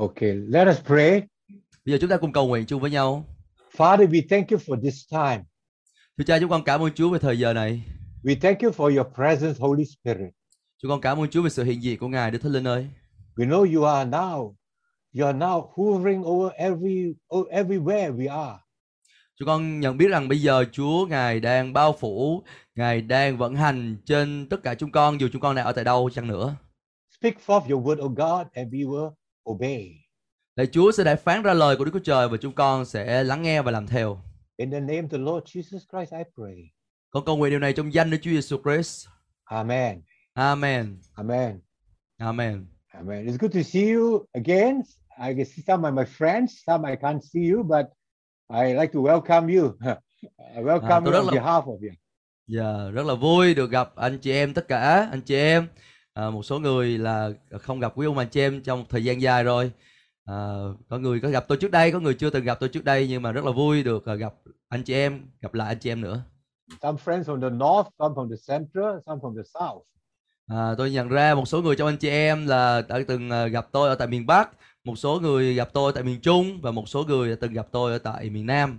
Okay, let us pray. Bây giờ chúng ta cùng cầu nguyện chung với nhau. Father, we thank you for this time. Thưa Cha, chúng con cảm ơn Chúa về thời giờ này. We thank you for your presence, Holy Spirit. Chúng con cảm ơn Chúa về sự hiện diện của Ngài Đức Thánh Linh ơi. We know you are now, you are now hovering over every everywhere we are. Chúng con nhận biết rằng bây giờ Chúa Ngài đang bao phủ, Ngài đang vận hành trên tất cả chúng con dù chúng con đang ở tại đâu chăng nữa. Speak forth your word, O God, and we will obey. Lạy Chúa sẽ đã phán ra lời của Đức Chúa Trời và chúng con sẽ lắng nghe và làm theo. In the name of the Lord Jesus Christ, I pray. Con cầu nguyện điều này trong danh Đức Chúa Giêsu Christ. Amen. Amen. Amen. Amen. Amen. It's good to see you again. I can see some of my friends. Some I can't see you, but I like to welcome you. I welcome tôi you on là- behalf of you. Dạ, rất là vui được gặp anh chị em tất cả anh chị em. À, một số người là không gặp quý ông anh chị em trong một thời gian dài rồi. À, có người có gặp tôi trước đây, có người chưa từng gặp tôi trước đây nhưng mà rất là vui được à, gặp anh chị em, gặp lại anh chị em nữa. Some friends from the north, some from the central, some from the south. À, tôi nhận ra một số người trong anh chị em là đã từng gặp tôi ở tại miền Bắc, một số người gặp tôi tại miền Trung và một số người đã từng gặp tôi ở tại miền Nam.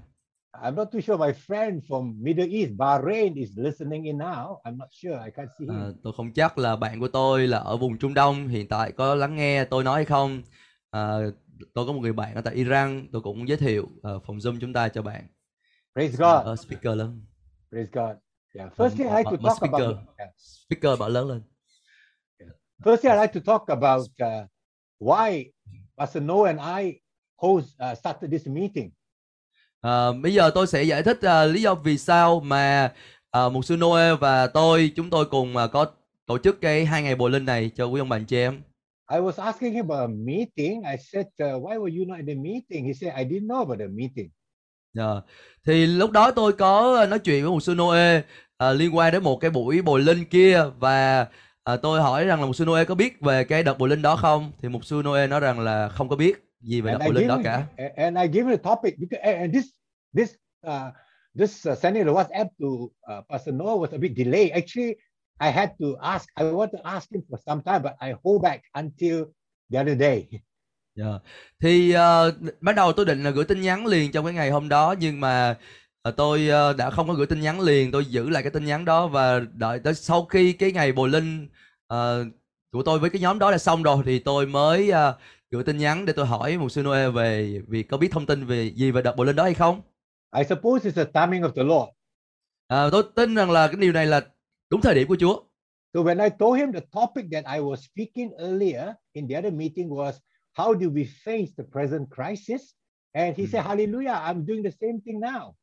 I'm not too sure my friend from Middle East, Bahrain, is listening in now. I'm not sure. I can't see him. À, tôi không chắc là bạn của tôi là ở vùng Trung Đông hiện tại có lắng nghe tôi nói hay không. À, tôi có một người bạn ở tại Iran, tôi cũng giới thiệu uh, phòng Zoom chúng ta cho bạn. Praise God. Ở speaker lớn, Praise God. Yeah. First thing I like to talk speaker. about. yeah. speaker bảo lớn lên. First thing I like to talk about uh, why Pastor Noah and I host uh, started this meeting. À, bây giờ tôi sẽ giải thích à, lý do vì sao mà à, mục sư Noe và tôi chúng tôi cùng à, có tổ chức cái hai ngày bồi linh này cho quý ông bà anh chị em. I was asking him about a meeting. I said, uh, why were you not in the meeting? He said, I didn't know about the meeting. Dạ. Thì lúc đó tôi có nói chuyện với mục sư Noe à, liên quan đến một cái buổi bồi linh kia và à, tôi hỏi rằng là mục sư Noe có biết về cái đợt bồi linh đó không? Thì mục sư Noe nói rằng là không có biết gì về linh give đó him, cả. a- and I give him the topic because and this this uh, this uh, sending the WhatsApp to uh, Pastor Noah was a bit delayed. Actually, I had to ask. I want to ask him for some time, but I hold back until the other day. Dạ. Thì ờ, ban đầu tôi định là gửi tin nhắn liền trong cái ngày hôm đó nhưng mà ờ, tôi ờ, đã không có gửi tin nhắn liền, tôi giữ lại cái tin nhắn đó và đợi tới sau khi cái ngày bồi linh ờ, của tôi với cái nhóm đó là xong rồi thì tôi mới ờ, gửi tin nhắn để tôi hỏi một sư Noe về việc có biết thông tin về gì về đợt bồi linh đó hay không. I suppose it's the timing of the Lord. À, tôi tin rằng là cái điều này là đúng thời điểm của Chúa. So when I told him the topic that I was speaking earlier in the other meeting was how do we face the present crisis? And he said, Hallelujah, I'm doing the same thing now.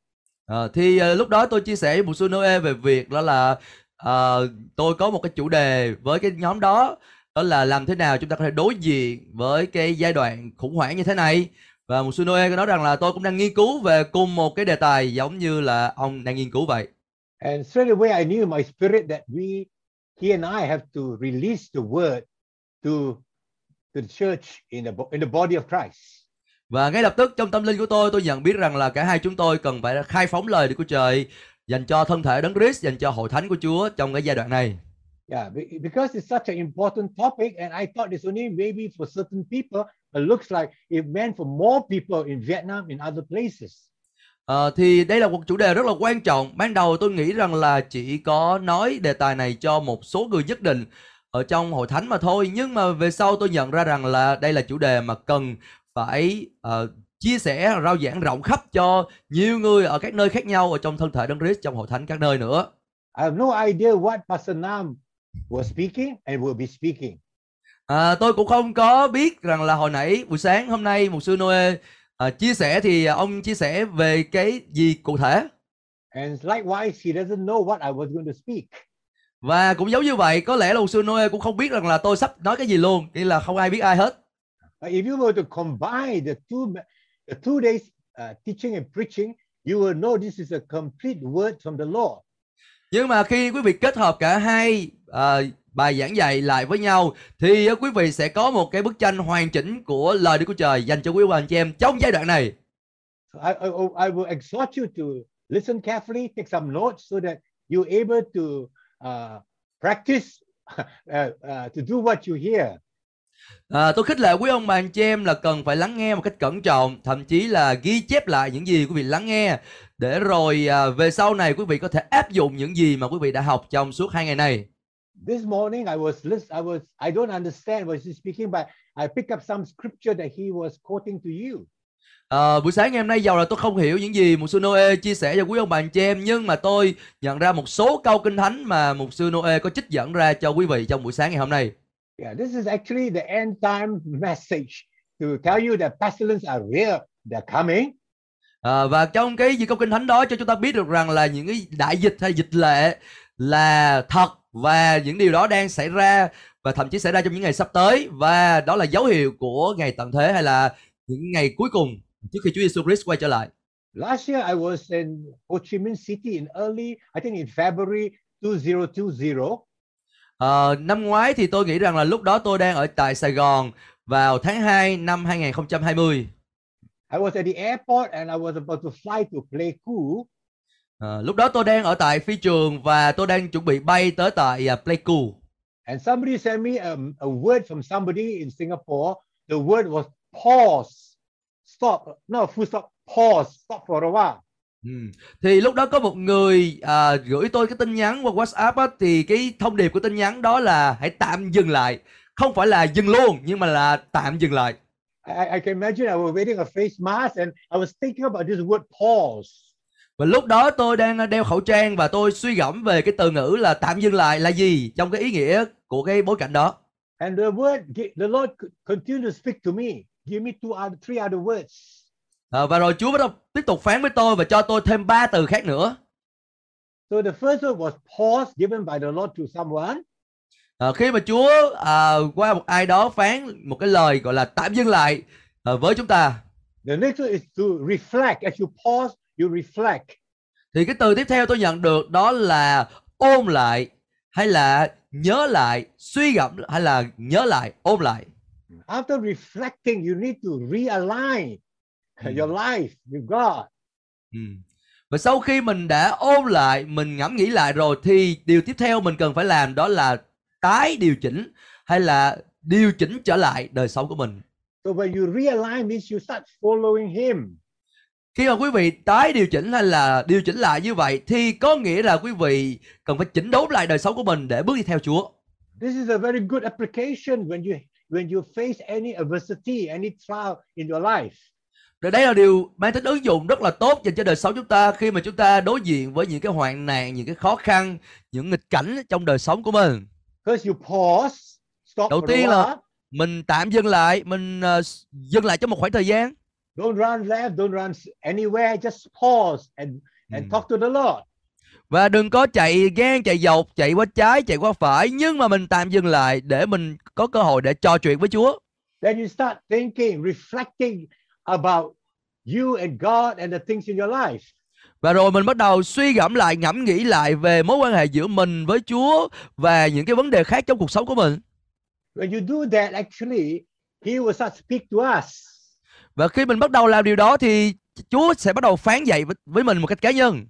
À, thì ờ, lúc đó tôi chia sẻ với một sư Noe về việc đó là ờ, tôi có một cái chủ đề với cái nhóm đó đó là làm thế nào chúng ta có thể đối diện với cái giai đoạn khủng hoảng như thế này? Và một Noe có nói rằng là tôi cũng đang nghiên cứu về cùng một cái đề tài giống như là ông đang nghiên cứu vậy. And straight away, I knew in my spirit that we, he and I have to release the word to, to the church in the, in the body of Christ. và ngay lập tức trong tâm linh của tôi tôi nhận biết rằng là cả hai chúng tôi cần phải khai phóng lời của Trời dành cho thân thể đấng Christ dành cho hội thánh của Chúa trong cái giai đoạn này Yeah, be- because it's such an important topic, and I thought it's only maybe for certain people, but looks like it meant for more people in Vietnam, in other places. Ờ, thì đây là một chủ đề rất là quan trọng. Ban đầu tôi nghĩ rằng là chỉ có nói đề tài này cho một số người nhất định ở trong hội thánh mà thôi. Nhưng mà về sau tôi nhận ra rằng là đây là chủ đề mà cần phải ờ, chia sẻ rao giảng rộng khắp cho nhiều người ở các nơi khác nhau ở trong thân thể Đấng Christ trong hội thánh các nơi nữa. I have no idea what Pastor Nam was speaking and will be speaking. À, tôi cũng không có biết rằng là hồi nãy buổi sáng hôm nay một sư Noe à, chia sẻ thì ông chia sẻ về cái gì cụ thể. And likewise, he doesn't know what I was going to speak. Và cũng giống như vậy, có lẽ là một sư Noe cũng không biết rằng là tôi sắp nói cái gì luôn, nghĩa là không ai biết ai hết. Uh, if you were to combine the two the two days uh, teaching and preaching, you will know this is a complete word from the Lord. Nhưng mà khi quý vị kết hợp cả hai à, bài giảng dạy lại với nhau thì à, quý vị sẽ có một cái bức tranh hoàn chỉnh của lời Đức Chúa Trời dành cho quý vị anh chị em trong giai đoạn này. So I, I, I will exhort you to listen carefully, take some notes so that you're able to uh, practice uh, uh, to do what you hear. À, tôi khích lệ quý ông bà anh chị em là cần phải lắng nghe một cách cẩn trọng, thậm chí là ghi chép lại những gì quý vị lắng nghe để rồi à, về sau này quý vị có thể áp dụng những gì mà quý vị đã học trong suốt hai ngày này. This morning I was list I was I don't understand what he's speaking, but I picked up some scripture that he was quoting to you. À, buổi sáng ngày hôm nay giàu là tôi không hiểu những gì mục sư Noe chia sẻ cho quý ông bà anh chị em nhưng mà tôi nhận ra một số câu kinh thánh mà mục sư Noe có trích dẫn ra cho quý vị trong buổi sáng ngày hôm nay. Yeah, this is actually the end time message to tell you that pestilence are real, they're coming. À, và trong cái gì câu kinh thánh đó cho chúng ta biết được rằng là những cái đại dịch hay dịch lệ là thật và những điều đó đang xảy ra và thậm chí xảy ra trong những ngày sắp tới và đó là dấu hiệu của ngày tận thế hay là những ngày cuối cùng trước khi Chúa Giêsu Christ quay trở lại. Last year I was in Ho Chi Minh City in early, I think in February 2020. Ờ, năm ngoái thì tôi nghĩ rằng là lúc đó tôi đang ở tại Sài Gòn vào tháng 2 năm 2020. I was at the airport and I was about to fly to Pleiku. Ờ, lúc đó tôi đang ở tại phi trường và tôi đang chuẩn bị bay tới tại uh, Pleiku. And somebody sent me a, a word from somebody in Singapore. The word was pause. Stop. No, full stop. Pause. Stop for a while. Ừ. Thì lúc đó có một người à, gửi tôi cái tin nhắn qua WhatsApp á, thì cái thông điệp của tin nhắn đó là hãy tạm dừng lại. Không phải là dừng luôn nhưng mà là tạm dừng lại. I, I can imagine I was wearing a face mask and I was thinking about this word pause. Và lúc đó tôi đang đeo khẩu trang và tôi suy gẫm về cái từ ngữ là tạm dừng lại là gì trong cái ý nghĩa của cái bối cảnh đó. And the word, the Lord continued to speak to me. Give me two other, three other words. À, và rồi Chúa bắt đầu tiếp tục phán với tôi và cho tôi thêm ba từ khác nữa. So the first word was pause given by the Lord to someone. À, khi mà Chúa à, qua một ai đó phán một cái lời gọi là tạm dừng lại à, với chúng ta The next word is to reflect. As you pause, you reflect. thì cái từ tiếp theo tôi nhận được đó là ôm lại hay là nhớ lại suy gẫm hay là nhớ lại ôm lại After reflecting, you need to realign your life with God. Ừ. và sau khi mình đã ôm lại mình ngẫm nghĩ lại rồi thì điều tiếp theo mình cần phải làm đó là tái điều chỉnh hay là điều chỉnh trở lại đời sống của mình So when you realign means you start following Him. Khi mà quý vị tái điều chỉnh hay là điều chỉnh lại như vậy thì có nghĩa là quý vị cần phải chỉnh đốn lại đời sống của mình để bước đi theo Chúa This is a very good application when you when you face any adversity, any trial in your life. Rồi đây là điều mang tính ứng dụng rất là tốt dành cho đời sống chúng ta khi mà chúng ta đối diện với những cái hoạn nạn, những cái khó khăn, những nghịch cảnh trong đời sống của mình. You pause, stop Đầu tiên là-. Mình tạm dừng lại, mình ờ, dừng lại trong một khoảng thời gian. Don't run left, don't run anywhere. Just pause and and Mm. talk to the Lord. Và đừng có chạy ngang, chạy dọc, chạy qua trái, chạy qua phải nhưng mà mình tạm dừng lại để mình có cơ hội để trò chuyện với Chúa. Then you start thinking, reflecting about you and God and the things in your life. Và rồi mình bắt đầu suy gẫm lại, ngẫm nghĩ lại về mối quan hệ giữa mình với Chúa và những cái vấn đề khác trong cuộc sống của mình. When you do that, actually, He will start speak to us. Và khi mình bắt đầu làm điều đó thì Chúa sẽ bắt đầu phán dạy với, mình một cách cá nhân.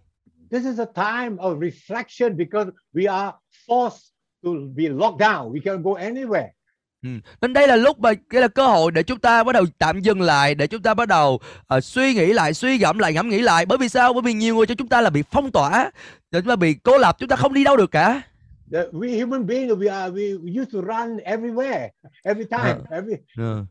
This is a time of reflection because we are forced to be locked down. We can't go anywhere. Ừ. Nên đây là lúc mà đây là cơ hội để chúng ta bắt đầu tạm dừng lại để chúng ta bắt đầu ờ, suy nghĩ lại, suy gẫm lại, ngẫm nghĩ lại. Bởi vì sao? Bởi vì nhiều người cho chúng ta là bị phong tỏa, chúng ta bị cô lập, chúng ta không đi đâu được cả. The, we human beings, we are we, used to run everywhere, every time, every Ừ.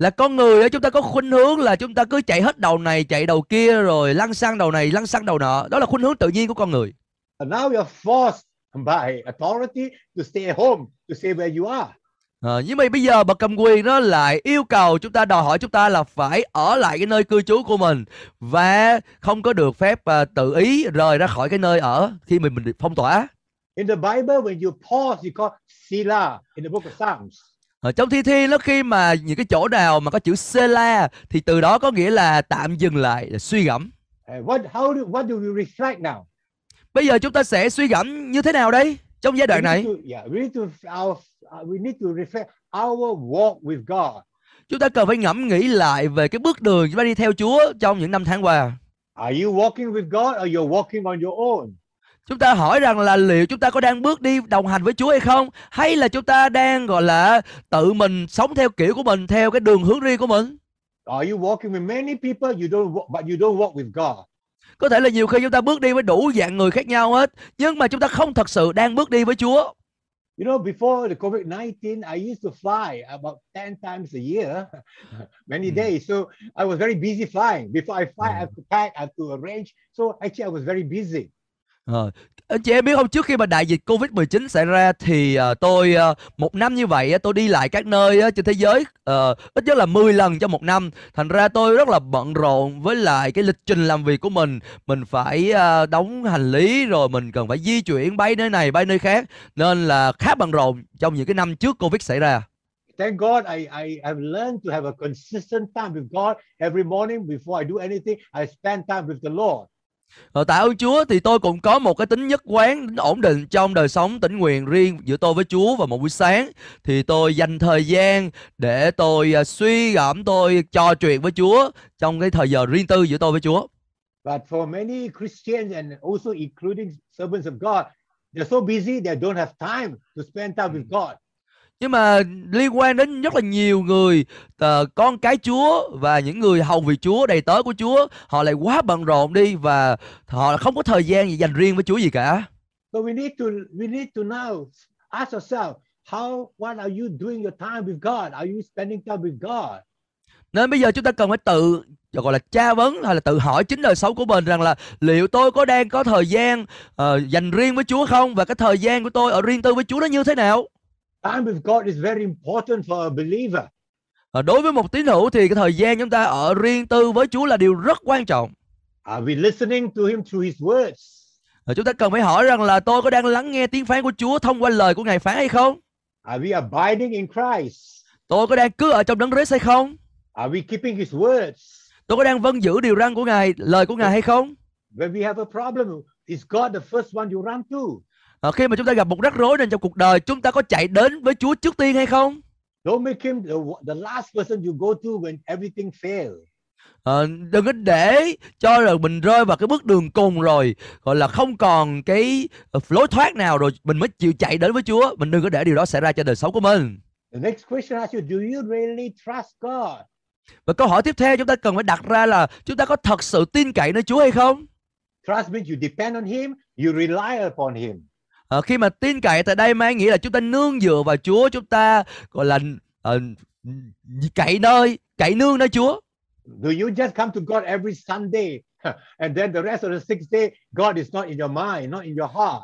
Là con người chúng ta có khuynh hướng là chúng ta cứ chạy hết đầu này, chạy đầu kia rồi lăn sang đầu này, lăn sang đầu nọ. Đó là khuynh hướng tự nhiên của con người. And now are forced by authority to stay at home, to stay where you are. Ờ, nhưng mà bây giờ bậc cầm quyền nó lại yêu cầu chúng ta đòi hỏi chúng ta là phải ở lại cái nơi cư trú của mình và không có được phép à, tự ý rời ra khỏi cái nơi ở khi mình mình phong tỏa. In the Bible, when you pause, you call sila in the book of Psalms. Ở trong thi thiên nó khi mà những cái chỗ nào mà có chữ Sela thì từ đó có nghĩa là tạm dừng lại suy gẫm. What how do what do we reflect now? Bây giờ chúng ta sẽ suy gẫm như thế nào đây trong giai đoạn này? to, yeah, we need to our uh, we need to reflect our walk with God. Chúng ta cần phải ngẫm nghĩ lại về cái bước đường chúng ta đi theo Chúa trong những năm tháng qua. Are you walking with God or you're walking on your own? Chúng ta hỏi rằng là liệu chúng ta có đang bước đi đồng hành với Chúa hay không hay là chúng ta đang gọi là tự mình sống theo kiểu của mình theo cái đường hướng riêng của mình Are you walking with many people? You don't, walk, but you don't walk with God. có thể là nhiều khi chúng ta bước đi với đủ dạng người khác nhau hết nhưng mà chúng ta không thật sự đang bước đi với Chúa You know, before the COVID 19, I used to fly about 10 times a year, many Mm. days. So I was very busy flying. Before I fly, I Mm. have to pack, I have to arrange. So actually, I was very busy. Ờ, anh chị em biết không trước khi mà đại dịch Covid-19 xảy ra thì uh, tôi uh, một năm như vậy uh, tôi đi lại các nơi uh, trên thế giới uh, ít nhất là 10 lần trong một năm. Thành ra tôi rất là bận rộn với lại cái lịch trình làm việc của mình. Mình phải uh, đóng hành lý rồi mình cần phải di chuyển bay nơi này bay nơi khác nên là khá bận rộn trong những cái năm trước Covid xảy ra. Thank God I, I have learned to have a consistent time with God. Every morning before I do anything, I spend time with the Lord. Rồi tạ ơn Chúa thì tôi cũng có một cái tính nhất quán tính ổn định trong đời sống tĩnh nguyện riêng giữa tôi với Chúa vào một buổi sáng thì tôi dành thời gian để tôi à, suy gẫm tôi trò chuyện với Chúa trong cái thời giờ riêng tư giữa tôi với Chúa. But for many Christians and also including servants of God, they're so busy they don't have time to spend time with God. Nhưng mà liên quan đến rất là nhiều người ờ, con cái Chúa và những người hầu việc Chúa, đầy tớ của Chúa, họ lại quá bận rộn đi và họ không có thời gian gì dành riêng với Chúa gì cả. So we need to we need to now ask ourselves, how what are you doing your time with God? Are you spending time with God? Nên bây giờ chúng ta cần phải tự gọi là tra vấn hay là tự hỏi chính đời sống của mình rằng là liệu tôi có đang có thời gian ờ, dành riêng với Chúa không và cái thời gian của tôi ở riêng tư với Chúa nó như thế nào? Time with God is very important for a believer. Ờ, đối với một tín hữu thì cái thời gian chúng ta ở riêng tư với Chúa là điều rất quan trọng. Are we listening to Him through His words? Ờ, chúng ta cần phải hỏi rằng là tôi có đang lắng nghe tiếng phán của Chúa thông qua lời của Ngài phán hay không? Are we abiding in Christ? Tôi có đang cứ ở trong đấng Christ hay không? Are we keeping His words? Tôi có đang vâng giữ điều răn của Ngài, lời của Ngài hay không? When we have a problem, is God the first one you run to? Ờ, khi mà chúng ta gặp một rắc rối nên trong cuộc đời chúng ta có chạy đến với Chúa trước tiên hay không? Don't make Him the, the last person you go to when everything fails. Ờ, đừng có để cho rồi mình rơi vào cái bước đường cùng rồi gọi là không còn cái ờ, lối thoát nào rồi mình mới chịu chạy đến với Chúa mình đừng có để điều đó xảy ra cho đời sống của mình The next question I ask you, do you really trust God? và câu hỏi tiếp theo chúng ta cần phải đặt ra là chúng ta có thật sự tin cậy nơi Chúa hay không Trust means you depend on Him, you rely upon Him. Ờ, khi mà tin cậy tại đây mang nghĩa là chúng ta nương dựa vào Chúa chúng ta gọi là ờ, cậy nơi cậy nương nơi Chúa Do you just come to God every Sunday and then the rest of the six day, God is not in your mind, not in your heart?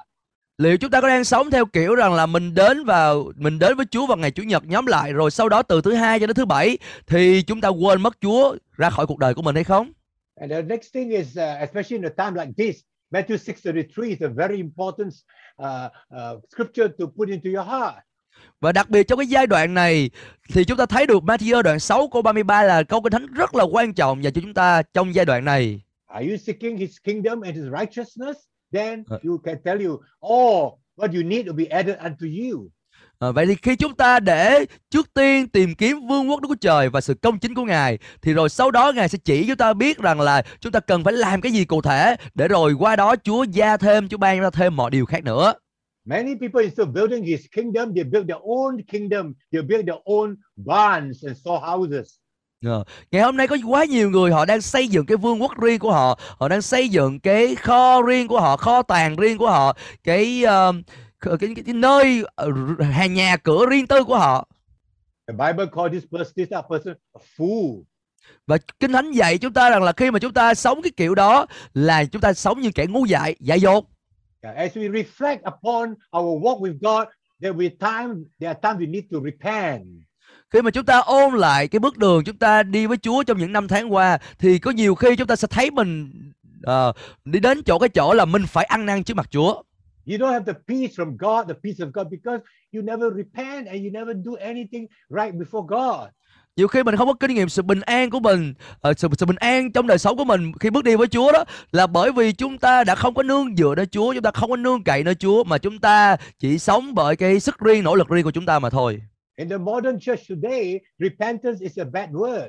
liệu chúng ta có đang sống theo kiểu rằng là mình đến vào mình đến với Chúa vào ngày chủ nhật nhóm lại rồi sau đó từ thứ hai cho đến thứ bảy thì chúng ta quên mất Chúa ra khỏi cuộc đời của mình hay không? And the next thing is, uh, especially in a time like this, Matthew 6.33 is a very important uh, uh, scripture to put into your heart. Và đặc biệt trong cái giai đoạn này thì chúng ta thấy được Matthew đoạn 6 câu 33 là câu kinh thánh rất là quan trọng dành cho chúng ta trong giai đoạn này. Are you seeking his kingdom and his righteousness? Then Uh. you can tell you, all what you need will be added unto you. À, vậy thì khi chúng ta để trước tiên tìm kiếm vương quốc Đức Chúa Trời và sự công chính của Ngài thì rồi sau đó Ngài sẽ chỉ chúng ta biết rằng là chúng ta cần phải làm cái gì cụ thể để rồi qua đó Chúa gia thêm, Chúa ban ta thêm mọi điều khác nữa. Many people instead of building his kingdom, they build their own kingdom. They build their own barns and storehouses. Ờ, Ngày hôm nay có quá nhiều người họ đang xây dựng cái vương quốc riêng của họ, họ đang xây dựng cái kho riêng của họ, kho tàng riêng của họ, cái ờ, cái, cái, cái nơi ờ, hàng nhà cửa riêng tư của họ. The Bible calls this person, this person a fool. Và Kinh Thánh dạy chúng ta rằng là khi mà chúng ta sống cái kiểu đó là chúng ta sống như kẻ ngu dại, dại dột. As we reflect upon our walk with God, there will time there are times we need to repent. Khi mà chúng ta ôn lại cái bước đường chúng ta đi với Chúa trong những năm tháng qua thì có nhiều khi chúng ta sẽ thấy mình ờ, đi đến chỗ cái chỗ là mình phải ăn năn trước mặt Chúa. You don't have the peace from God, the peace of God, because you never repent and you never do anything right before God. Nhiều khi mình không có kinh nghiệm sự bình an của mình, ờ, sự, sự bình an trong đời sống của mình khi bước đi với Chúa đó là bởi vì chúng ta đã không có nương dựa nơi Chúa, chúng ta không có nương cậy nơi Chúa mà chúng ta chỉ sống bởi cái sức riêng, nỗ lực riêng của chúng ta mà thôi. In the modern church today, repentance is a bad word.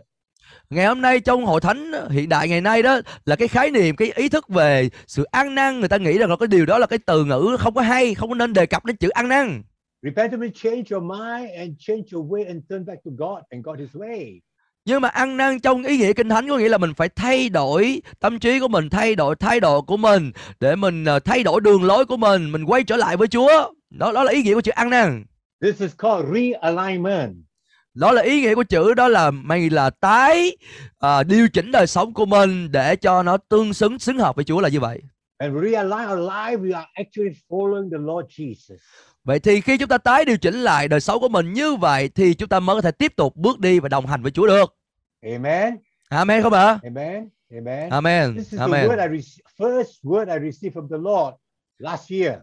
Ngày hôm nay trong hội thánh hiện đại ngày nay đó là cái khái niệm, cái ý thức về sự ăn năn người ta nghĩ rằng là cái điều đó là cái từ ngữ không có hay, không có nên đề cập đến chữ ăn năn. Repentance means change your mind and change your way and turn back to God and God His way. Nhưng mà ăn năn trong ý nghĩa kinh thánh có nghĩa là mình phải thay đổi tâm trí của mình, thay đổi thái độ của mình để mình ờ, thay đổi đường lối của mình, mình quay trở lại với Chúa. Đó đó là ý nghĩa của chữ ăn năn. This is called realignment. Đó là ý nghĩa của chữ đó là mày là tái à, điều chỉnh đời sống của mình để cho nó tương xứng xứng hợp với Chúa là như vậy. And realign our life, we are actually following the Lord Jesus. Vậy thì khi chúng ta tái điều chỉnh lại đời sống của mình như vậy thì chúng ta mới có thể tiếp tục bước đi và đồng hành với Chúa được. Amen. Amen không ạ? Amen. Amen. Amen. This is Amen. the word I rec- first word I received from the Lord last year.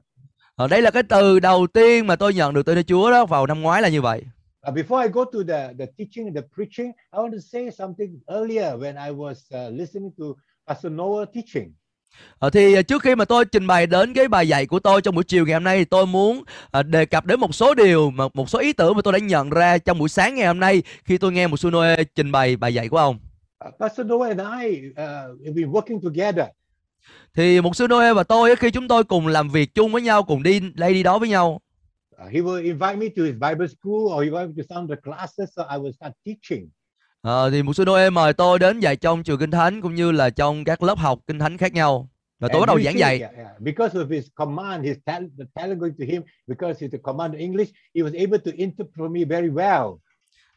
Ờ, đây là cái từ đầu tiên mà tôi nhận được từ nơi Chúa đó vào năm ngoái là như vậy. Uh, before I go to the, the teaching the preaching, I want to say something earlier when I was uh, listening to Pastor Noah teaching. Ờ, thì ờ, trước khi mà tôi trình bày đến cái bài dạy của tôi trong buổi chiều ngày hôm nay thì tôi muốn ờ, đề cập đến một số điều mà một số ý tưởng mà tôi đã nhận ra trong buổi sáng ngày hôm nay khi tôi nghe một sư Noe trình bày bài dạy của ông. Uh, Pastor Noah and I uh, have been working together. Thì một sư Noe và tôi khi chúng tôi cùng làm việc chung với nhau, cùng đi đây đi đó với nhau he will invite me to his Bible school or he will invite me to some of the classes, so I will start teaching. Ờ, thì một sư Noe mời tôi đến dạy trong trường kinh thánh cũng như là trong các lớp học kinh thánh khác nhau. Và tôi bắt đầu giảng dạy. yeah, yeah, because of his command, his talent, the talent going to him, because he's the command in English, he was able to interpret me very well.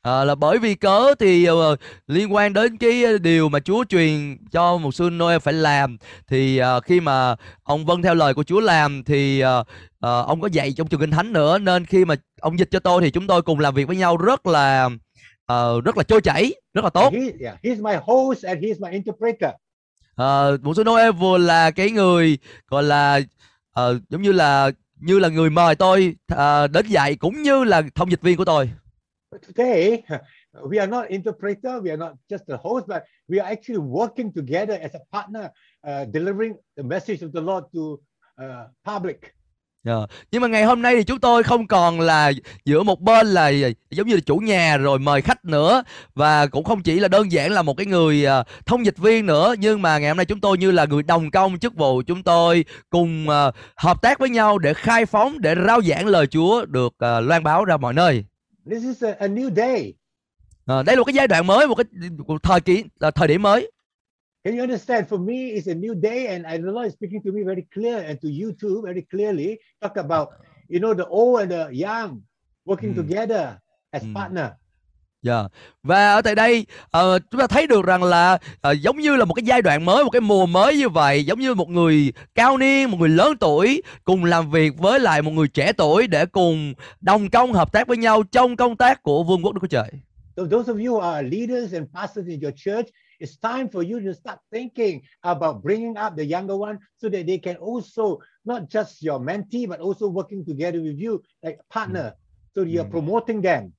Ờ, là bởi vì cớ thì ờ, liên quan đến cái điều mà Chúa truyền cho một sư Noe phải làm thì ờ, khi mà ông vâng theo lời của Chúa làm thì ờ, ờ, ông có dạy trong trường kinh thánh nữa nên khi mà ông dịch cho tôi thì chúng tôi cùng làm việc với nhau rất là ờ, rất là trôi chảy rất là tốt He, yeah, he's my host and he's my interpreter. uh, một sư Noe vừa là cái người gọi là ờ, giống như là như là người mời tôi ờ, đến dạy cũng như là thông dịch viên của tôi But today, we are not interpreter, we are not just the host, but we are actually working together as a partner, uh, delivering the message of the Lord to uh, public. Yeah. Nhưng mà ngày hôm nay thì chúng tôi không còn là giữa một bên là giống như là chủ nhà rồi mời khách nữa và cũng không chỉ là đơn giản là một cái người à, thông dịch viên nữa nhưng mà ngày hôm nay chúng tôi như là người đồng công chức vụ chúng tôi cùng à, hợp tác với nhau để khai phóng để rao giảng lời Chúa được à, loan báo ra mọi nơi. This is a, a new day. À, đây là một cái giai đoạn mới, một cái một thời kỳ là thời điểm mới. Can you understand? For me, it's a new day, and I, the Lord is speaking to me very clear, and to you too, very clearly. Talk about, you know, the old and the young working Mm. together as Mm. partner. Dạ. Và ở tại đây ờ, chúng ta thấy được rằng là ờ, giống như là một cái giai đoạn mới, một cái mùa mới như vậy, giống như một người cao niên, một người lớn tuổi cùng làm việc với lại một người trẻ tuổi để cùng đồng công hợp tác với nhau trong công tác của vương quốc Đức Chúa Trời. So those of you who are leaders and pastors in your church, it's time for you to start thinking about bringing up the younger one so that they can also not just your mentee but also working together with you like a partner. So you're Mm. promoting them.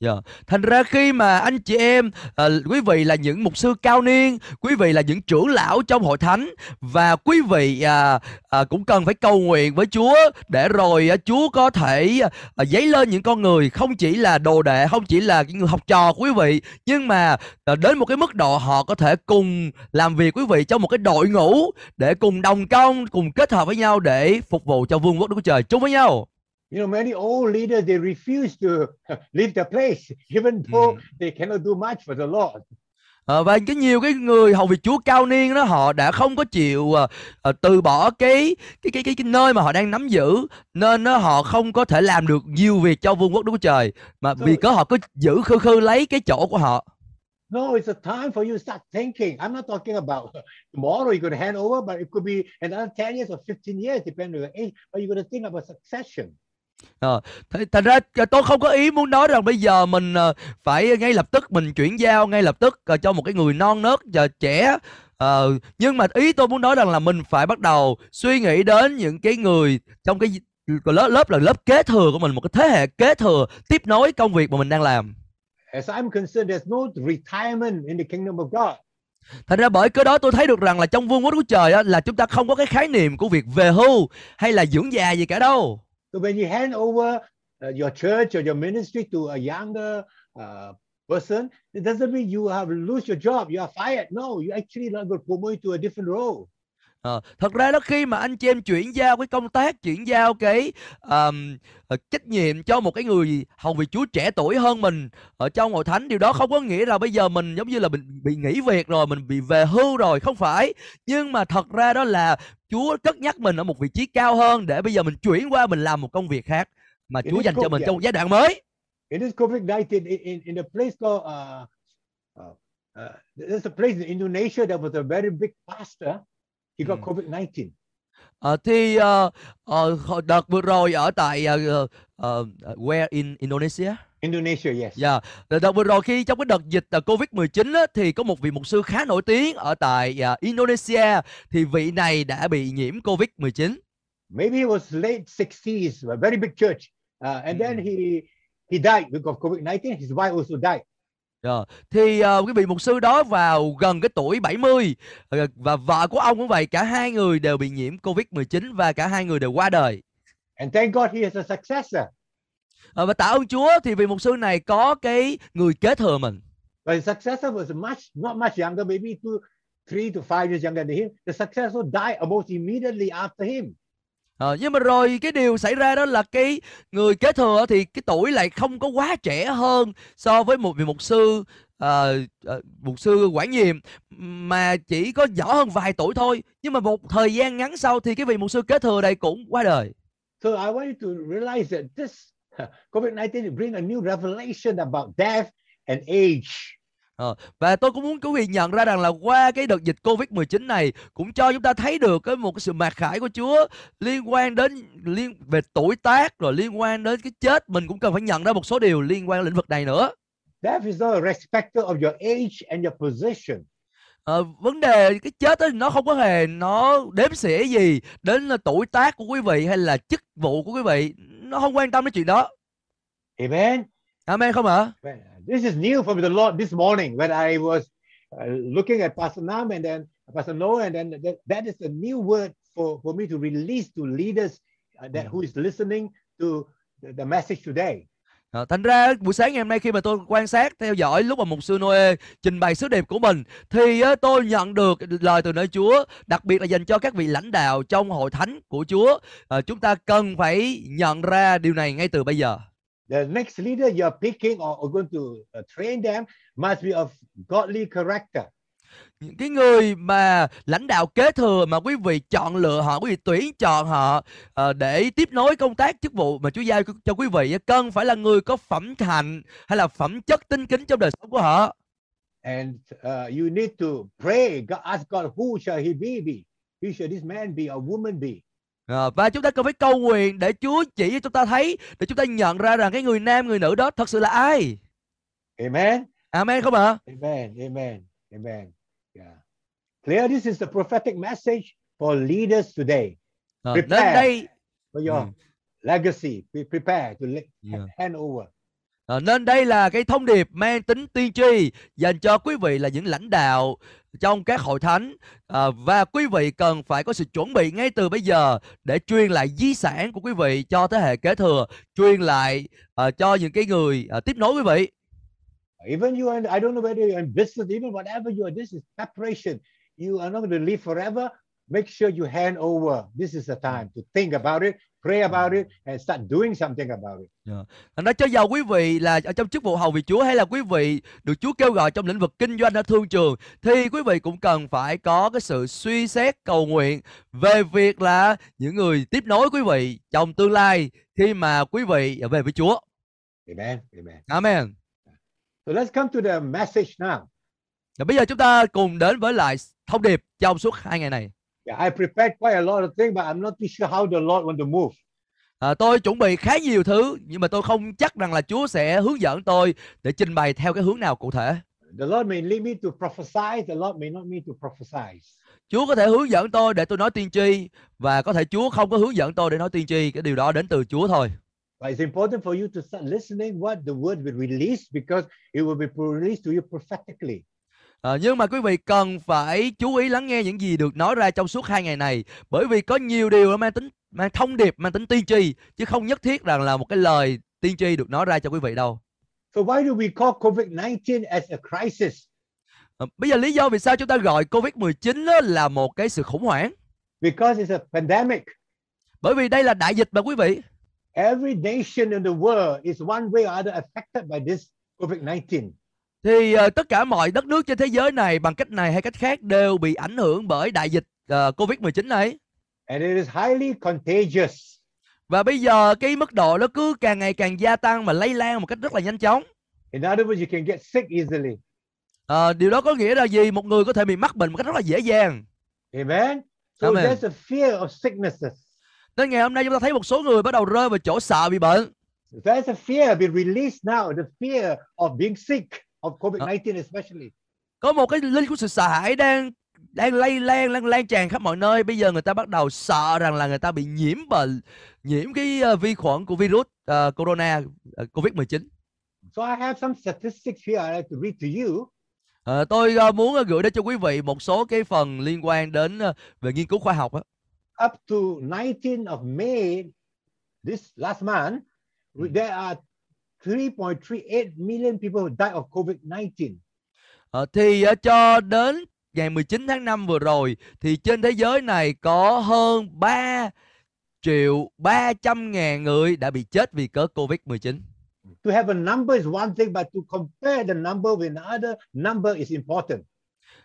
Dạ. Thành ra khi mà anh chị em, à, quý vị là những mục sư cao niên, quý vị là những trưởng lão trong hội thánh và quý vị à, à, cũng cần phải cầu nguyện với Chúa để rồi à, Chúa có thể à, dấy lên những con người không chỉ là đồ đệ, không chỉ là những người học trò của quý vị, nhưng mà à, đến một cái mức độ họ có thể cùng làm việc quý vị trong một cái đội ngũ để cùng đồng công, cùng kết hợp với nhau để phục vụ cho vương quốc Đức Chúa Trời chung với nhau. You know, many old leaders they refuse to leave their place, even though Mm. they cannot do much for the Lord. Ờ, và cái nhiều cái người hầu việc Chúa cao niên đó họ đã không có chịu ờ, ờ, từ bỏ cái cái cái cái cái nơi mà họ đang nắm giữ nên nó họ không có thể làm được nhiều việc cho vương quốc Đức Chúa Trời mà vì Rồi. cớ họ cứ giữ khư khư lấy cái chỗ của họ. No, it's a time for you to start thinking. I'm not talking about tomorrow you're going to hand over, but it could be another 10 years or 15 years, depending on your age. But you're going to think about succession. Thế- Thành ra ờ, tôi không có ý muốn nói rằng bây giờ mình ờ, phải ngay lập tức mình chuyển giao ngay lập tức ờ, cho một cái người non nớt và trẻ. Ờ, nhưng mà ý tôi muốn nói rằng là mình phải bắt đầu suy nghĩ đến những cái người trong cái lớp lớp là lớp kế thừa của mình một cái thế hệ kế thừa tiếp nối công việc mà mình đang làm. As I'm concerned, there's no retirement in the kingdom of God. thành ra bởi cái đó tôi thấy được rằng là trong vương quốc của trời á, là chúng ta không có cái khái niệm của việc về hưu hay là dưỡng già gì cả đâu So when you hand over uh, your church or your ministry to a younger uh, person, it doesn't mean you have lose your job, you are fired. No, you actually not promote to a different role. Ờ, thật ra đó khi mà anh chị em chuyển giao cái công tác chuyển giao cái um, trách nhiệm cho một cái người hầu vị Chúa trẻ tuổi hơn mình ở trong hội thánh điều đó không có nghĩa là bây giờ mình giống như là mình bị nghỉ việc rồi mình bị về hưu rồi không phải nhưng mà thật ra đó là Chúa cất nhắc mình ở một vị trí cao hơn để bây giờ mình chuyển qua mình làm một công việc khác mà It Chúa is dành cho mình trong một giai đoạn mới In this COVID-19, in, in, in a place called, uh, uh, uh, there's a place in Indonesia that was a very big pastor. He got Mm. COVID-19. Ờ, thì ờ, hồi- đợt vừa rồi ở tại ờ, ờ, where in Indonesia Indonesia, yes. Dạ, đợt vừa rồi khi trong cái đợt dịch à, Covid-19 á, thì có một vị mục sư khá nổi tiếng ở tại à, Indonesia thì vị này đã bị nhiễm Covid-19. Maybe he was late 60s, a very big church. Uh, and then Mm. he he died because of COVID-19. His wife also died. Dạ. Thì à, cái vị mục sư đó vào gần cái tuổi 70 ờ, và vợ của ông cũng vậy, cả hai người đều bị nhiễm Covid-19 và cả hai người đều qua đời. And thank God he has a successor. Ờ, và tạ ơn Chúa thì vị mục sư này có cái người kế thừa mình. But his successor was much, not much younger, maybe two, three to five years younger than him. The successor died almost immediately after him. À, nhưng mà rồi cái điều xảy ra đó là cái người kế thừa thì cái tuổi lại không có quá trẻ hơn so với một vị mục sư à, ờ, mục sư quản nhiệm mà chỉ có nhỏ hơn vài tuổi thôi nhưng mà một thời gian ngắn sau thì cái vị mục sư kế thừa này cũng qua đời So I want you to realize that this COVID-19 bring a new revelation about death and age và tôi cũng muốn quý vị nhận ra rằng là qua cái đợt dịch Covid-19 này cũng cho chúng ta thấy được cái một cái sự mặc khải của Chúa liên quan đến liên về tuổi tác rồi liên quan đến cái chết. Mình cũng cần phải nhận ra một số điều liên quan đến lĩnh vực này nữa. Death is not a respecter of your age and your position. Ờ, vấn đề cái chết đó, nó không có hề nó đếm xỉa gì đến là tuổi tác của quý vị hay là chức vụ của quý vị. Nó không quan tâm đến chuyện đó. Amen. amen không ạ? Well, This is new from the Lord this morning when I was uh, looking at Pastor Nam and then Pastor Noah, and then that, that is a new word for, for me to release to leaders uh, that who is listening to the, the message today. Thành ra buổi sáng ngày hôm nay khi mà tôi quan sát theo dõi lúc mà mục sư Noe trình bày sứ điệp của mình thì tôi nhận được lời từ nơi Chúa đặc biệt là dành cho các vị lãnh đạo trong hội thánh của Chúa. Ờ, chúng ta cần phải nhận ra điều này ngay từ bây giờ The next leader you're picking or, or going to uh, train them must be of godly character. những cái người mà lãnh đạo kế thừa mà quý vị chọn lựa họ quý vị tuyển chọn họ ờ, để tiếp nối công tác chức vụ mà Chúa giao cho, quý vị cần phải là người có phẩm hạnh hay là phẩm chất tinh kính trong đời sống của họ And uh, you need to pray, God, ask God, who shall he be? be? Who shall this man be or woman be? Ờ, và chúng ta cần phải cầu nguyện để Chúa chỉ cho chúng ta thấy để chúng ta nhận ra rằng cái người nam người nữ đó thật sự là ai Amen. amen không ạ Amen. Amen. Amen. Yeah. Clear. This is the prophetic message for leaders today. Nên Prepare. đây For your Mm. legacy. Be prepare to Yeah. hand over. Ờ, nên đây là cái thông điệp mang tính tiên tri dành cho quý vị là những lãnh đạo trong các hội thánh à, và quý vị cần phải có sự chuẩn bị ngay từ bây giờ để truyền lại di sản của quý vị cho thế hệ kế thừa truyền lại à, cho những cái người à, tiếp nối quý vị Even you are, I don't know whether you're in business, even whatever you are, this is preparation. You are not going to live forever. Make sure you hand over. This is the time to think about it, pray about it, and start doing something about it. Thành ra cho dầu quý vị là ở trong chức vụ hầu vị Chúa hay là quý vị được Chúa kêu gọi trong lĩnh vực kinh doanh ở thương trường thì quý vị cũng cần phải có cái sự suy xét cầu nguyện về việc là những người tiếp nối quý vị trong tương lai khi mà quý vị về với Chúa. Amen. Amen. Amen. So let's come to the message now. Và bây giờ chúng ta cùng đến với lại thông điệp trong suốt hai ngày này. Yeah, I prepared quite a lot of things, but I'm not too sure how the Lord want to move. À, tôi chuẩn bị khá nhiều thứ nhưng mà tôi không chắc rằng là Chúa sẽ hướng dẫn tôi để trình bày theo cái hướng nào cụ thể. The Lord may lead me to prophesy. The Lord may not me to prophesy. Chúa có thể hướng dẫn tôi để tôi nói tiên tri và có thể Chúa không có hướng dẫn tôi để nói tiên tri, cái điều đó đến từ Chúa thôi. But it's important for you to start listening what the word will release because it will be released to you prophetically. À, nhưng mà quý vị cần phải chú ý lắng nghe những gì được nói ra trong suốt hai ngày này bởi vì có nhiều điều nó mang tính mang thông điệp mang tính tiên tri chứ không nhất thiết rằng là một cái lời tiên tri được nói ra cho quý vị đâu. So why do we call COVID-19 as a crisis? Ờ, Bây giờ lý do vì sao chúng ta gọi Covid-19 á là một cái sự khủng hoảng? Because it's a pandemic. Bởi vì đây là đại dịch mà quý vị. Every nation in the world is one way or other affected by this COVID-19. Thì ờ, tất cả mọi đất nước trên thế giới này bằng cách này hay cách khác đều bị ảnh hưởng bởi đại dịch ờ, Covid-19 này. And it is highly contagious. Và bây giờ cái mức độ nó cứ càng ngày càng gia tăng mà lây lan một cách rất là nhanh chóng. In other words, you can get sick easily. Ờ, điều đó có nghĩa là gì? Một người có thể bị mắc bệnh một cách rất là dễ dàng. Amen. So Amen. there's a fear of sicknesses. Nên ngày hôm nay chúng ta thấy một số người bắt đầu rơi vào chỗ sợ bị bệnh. There's a fear being released now, the fear of being sick, of COVID-19 especially. Có một cái linh của sự sợ hãi đang đang lây lan lan lan tràn khắp mọi nơi. Bây giờ người ta bắt đầu sợ rằng là người ta bị nhiễm bệnh, nhiễm cái ờ, vi khuẩn của virus ờ, corona ờ, Covid-19. So I have some statistics here I'd like to read to you. Ờ, tôi ờ, muốn ờ, gửi đến cho quý vị một số cái phần liên quan đến ờ, về nghiên cứu khoa học á. Up to 19 of May, this last month, Mm. there are 3.38 million people died of COVID-19. Ờ, thì ờ, cho đến ngày 19 tháng 5 vừa rồi thì trên thế giới này có hơn 3 triệu 300 ngàn người đã bị chết vì cớ Covid-19. To have a number is one thing, but to compare the number with another number is important.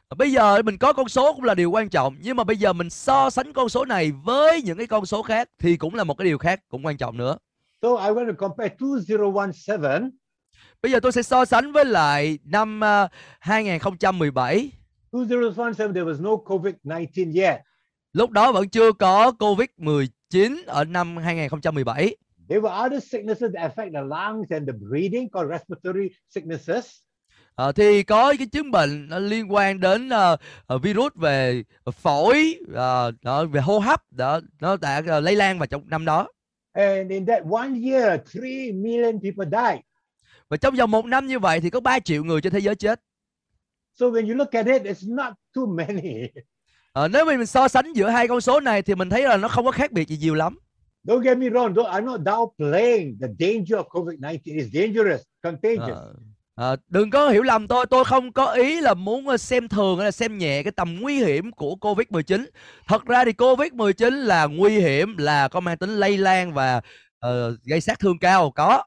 Ờ, Bây giờ mình có con số cũng là điều quan trọng nhưng mà bây giờ mình so sánh con số này với những cái con số khác thì cũng là một cái điều khác cũng quan trọng nữa. So I want to compare 2017 Bây giờ tôi sẽ so sánh với lại năm ờ, 2017 2017 there was no COVID-19 yet. lúc đó vẫn chưa có Covid-19 ở năm 2017. There were other sicknesses that affect the lungs and the breathing called respiratory sicknesses. Ờ, thì có cái chứng bệnh nó liên quan đến ờ, virus về phổi ờ, đó, về hô hấp đó nó đã ờ, lây lan vào trong năm đó And in that one year, 3 million people died. và trong vòng một năm như vậy thì có 3 triệu người trên thế giới chết So when you look at it, it's not too many. Ờ, nếu mình so sánh giữa hai con số này thì mình thấy là nó không có khác biệt gì nhiều lắm Don't get me wrong, though I'm not downplaying the danger of COVID-19. It's dangerous, contagious. Ờ, À, đừng có hiểu lầm tôi tôi không có ý là muốn ờ, xem thường hay là xem nhẹ cái tầm nguy hiểm của Covid-19 thật ra thì Covid-19 là nguy hiểm là có mang tính lây lan và uh, gây sát thương cao có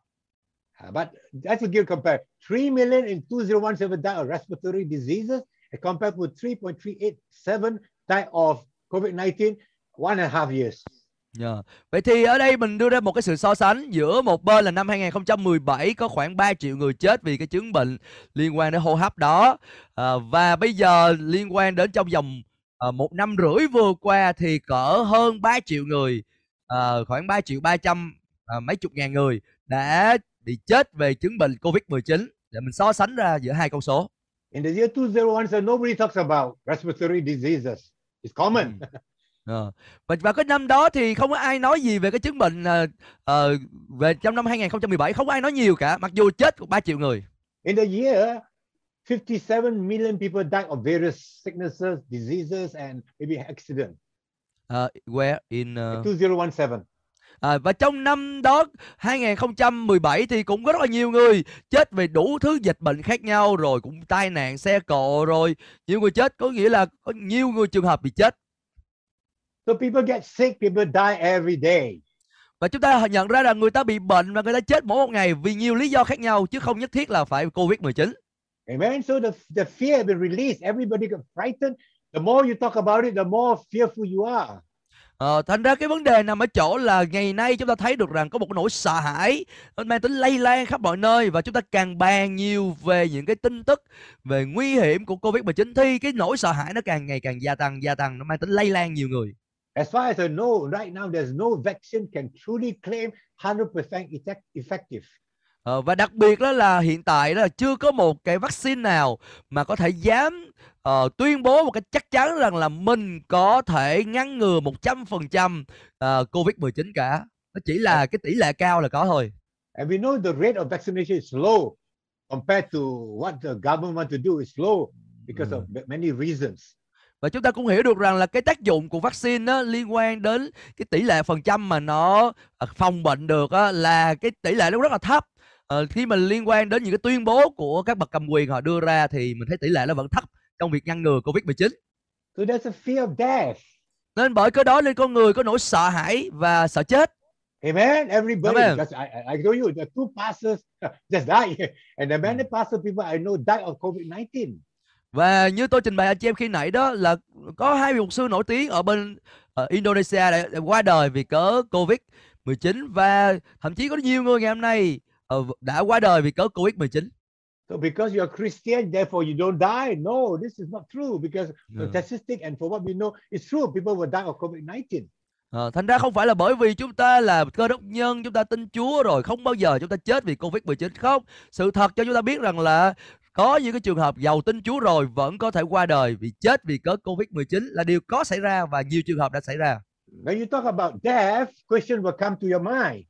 à, But that's a good compare. 3 million in 2017 died of respiratory diseases compared with 3.387 died of COVID-19 one and a half years. Dạ. Vậy thì ở đây mình đưa ra một cái sự so sánh giữa một bên là năm 2017 có khoảng 3 triệu người chết vì cái chứng bệnh liên quan đến hô hấp đó À, và bây giờ liên quan đến trong vòng à, một năm rưỡi vừa qua thì cỡ hơn 3 triệu người à, khoảng 3 triệu 300 à, mấy chục ngàn người đã bị chết về chứng bệnh Covid-19 để mình so sánh ra giữa hai con số. In the year 2017, nobody talks about respiratory diseases. It's common. Ờ. Và và cái năm đó thì không có ai nói gì về cái chứng bệnh ờ, ờ, về trong năm 2017 không có ai nói nhiều cả mặc dù chết của 3 triệu người. In the year, 57 million people died of various sicknesses, diseases, and maybe accident. Ờ, where in ờ, 2017. à, và trong năm đó 2017 thì cũng có rất là nhiều người chết về đủ thứ dịch bệnh khác nhau rồi cũng tai nạn xe cộ rồi nhiều người chết có nghĩa là có nhiều người trường hợp bị chết So people get sick, people die every day. và chúng ta nhận ra là người ta bị bệnh và người ta chết mỗi một ngày vì nhiều lý do khác nhau chứ không nhất thiết là phải Covid-19 Amen. So the, the fear been released. Everybody got frightened. The more you talk about it, the more fearful you are. Ờ, thành ra cái vấn đề nằm ở chỗ là ngày nay chúng ta thấy được rằng có một nỗi sợ hãi mang tính lây lan khắp mọi nơi và chúng ta càng bàn nhiều về những cái tin tức về nguy hiểm của Covid-19 thì cái nỗi sợ hãi nó càng ngày càng gia tăng gia tăng nó mang tính lây lan nhiều người. As far as I know, right now, there's no vaccine can truly claim 100% effect- effective. Ờ, và đặc biệt đó là hiện tại đó là chưa có một cái vaccine nào mà có thể dám ờ, tuyên bố một cách chắc chắn rằng là mình có thể ngăn ngừa 100% ờ, Covid-19 cả. Nó chỉ là cái tỷ lệ cao là có thôi. And we know the rate of vaccination is low compared to what the government want to do is low because of many reasons. Và chúng ta cũng hiểu được rằng là cái tác dụng của vaccine á, liên quan đến cái tỷ lệ phần trăm mà nó ờ, phòng bệnh được á, là cái tỷ lệ nó rất là thấp. Ờ, khi mà liên quan đến những cái tuyên bố của các bậc cầm quyền họ đưa ra thì mình thấy tỷ lệ nó vẫn thấp trong việc ngăn ngừa Covid-19. So there's a fear of death. Nên bởi cái đó nên con người có nỗi sợ hãi và sợ chết. Amen. Everybody. Amen. Because I, I, I told you the two pastors just died. And the many pastor people I know died of COVID-19. Và như tôi trình bày anh chị em khi nãy đó là có hai vị mục sư nổi tiếng ở bên ờ, Indonesia đã, đã qua đời vì cớ Covid-19 và thậm chí có nhiều người ngày hôm nay ờ, đã qua đời vì cớ Covid-19. So because you're Christian, therefore you don't die. No, this is not true. Because the statistic and for what we know, it's true. People will die of COVID-19. Ờ, thành ra không phải là bởi vì chúng ta là cơ đốc nhân chúng ta tin Chúa rồi không bao giờ chúng ta chết vì Covid-19 không. Sự thật cho chúng ta biết rằng là có những cái trường hợp giàu tin Chúa rồi vẫn có thể qua đời vì chết vì cớ Covid-19 là điều có xảy ra và nhiều trường hợp đã xảy ra. When you talk about death, question will come to your mind.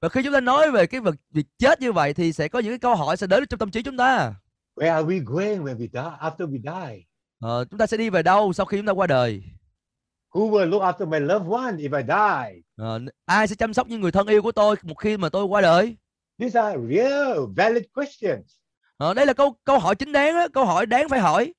Và khi chúng ta nói về cái việc, việc chết như vậy thì sẽ có những cái câu hỏi sẽ đến trong tâm trí chúng ta. Where are we going when we die? After we die, Ờ, chúng ta sẽ đi về đâu sau khi chúng ta qua đời? who will look after my loved one if I die? Ờ, ai sẽ chăm sóc những người thân yêu của tôi một khi mà tôi qua đời? These are real, valid questions. Ờ, đây là câu câu hỏi chính đáng đó, câu hỏi đáng phải hỏi.